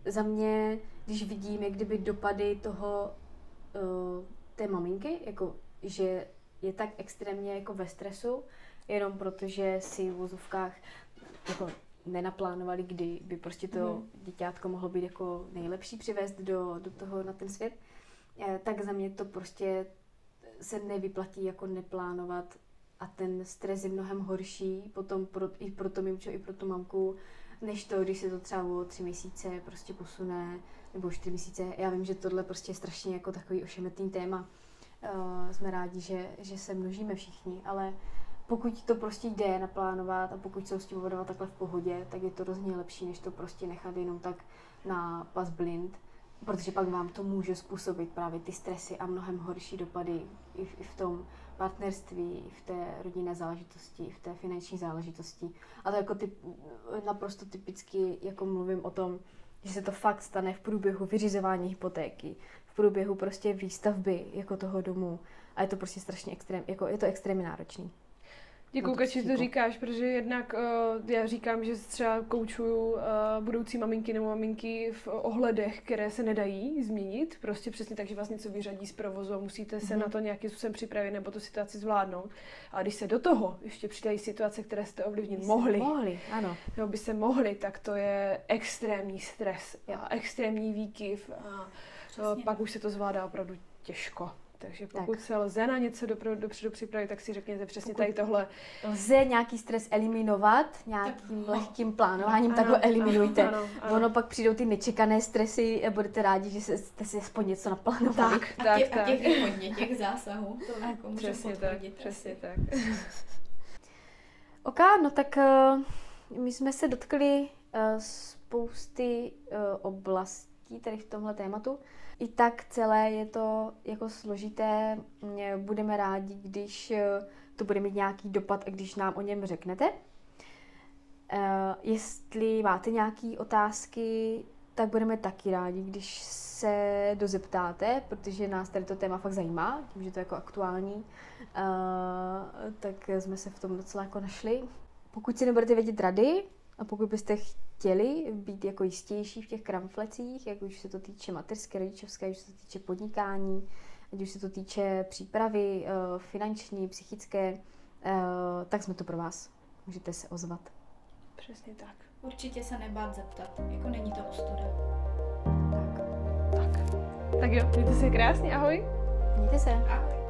za mě, když vidím, jak kdyby dopady toho uh, té maminky, jako že je tak extrémně jako ve stresu, jenom protože si v vozovkách jako nenaplánovali, kdy by prostě to mm. děťátko mohlo být jako nejlepší přivést do, do toho na ten svět, eh, tak za mě to prostě se nevyplatí jako neplánovat a ten stres je mnohem horší potom pro, i pro to mimčo, i pro tu mamku, než to, když se to třeba o tři měsíce prostě posune, nebo čtyři měsíce. Já vím, že tohle prostě je strašně jako takový ošemetný téma. Uh, jsme rádi, že, že se množíme všichni, ale pokud to prostě jde naplánovat a pokud se s tím vodovat takhle v pohodě, tak je to rozhodně lepší, než to prostě nechat jenom tak na pas blind, protože pak vám to může způsobit právě ty stresy a mnohem horší dopady i v, i v tom partnerství, i v té rodinné záležitosti, i v té finanční záležitosti. A to jako typ, naprosto typicky, jako mluvím o tom, že se to fakt stane v průběhu vyřizování hypotéky, v průběhu prostě výstavby jako toho domu. A je to prostě strašně extrém, jako je to extrémně náročný. Děkuji, Kači, to říkáš, protože jednak uh, já říkám, že třeba koučuju uh, budoucí maminky nebo maminky v ohledech, které se nedají změnit, prostě přesně tak, že vás něco vyřadí z provozu a musíte se mm-hmm. na to nějakým způsobem připravit nebo tu situaci zvládnout. A když se do toho ještě přidají situace, které jste ovlivnit by mohli, mohli ano. nebo by se mohli, tak to je extrémní stres a extrémní výkyv a uh, pak už se to zvládá opravdu těžko. Takže pokud tak. se lze na něco dopředu, dopředu připravit, tak si řekněte přesně pokud tady tohle. Lze nějaký stres eliminovat nějakým tak, lehkým plánováním, ano, tak ho eliminujte. Ano, ano, ano. Ono pak přijdou ty nečekané stresy a budete rádi, že jste si aspoň něco naplánovali. Tak, tak, a, tě, tak. a těch je hodně, těch zásahů. To jako přesně tak, přesně tak. *laughs* OK, no tak uh, my jsme se dotkli uh, spousty uh, oblastí tady v tomhle tématu. I tak celé je to jako složité. Budeme rádi, když to bude mít nějaký dopad a když nám o něm řeknete. Uh, jestli máte nějaké otázky, tak budeme taky rádi, když se dozeptáte, protože nás tady to téma fakt zajímá, tím, že to je jako aktuální, uh, tak jsme se v tom docela jako našli. Pokud si nebudete vědět rady, a pokud byste chtěli být jako jistější v těch kramflecích, jak už se to týče mateřské, rodičovské, už se to týče podnikání, ať už se to týče přípravy uh, finanční, psychické, uh, tak jsme to pro vás. Můžete se ozvat. Přesně tak. Určitě se nebát zeptat, jako není to ostuda. Tak. Tak. Tak jo, mějte se krásně, ahoj. Mějte se. Ahoj.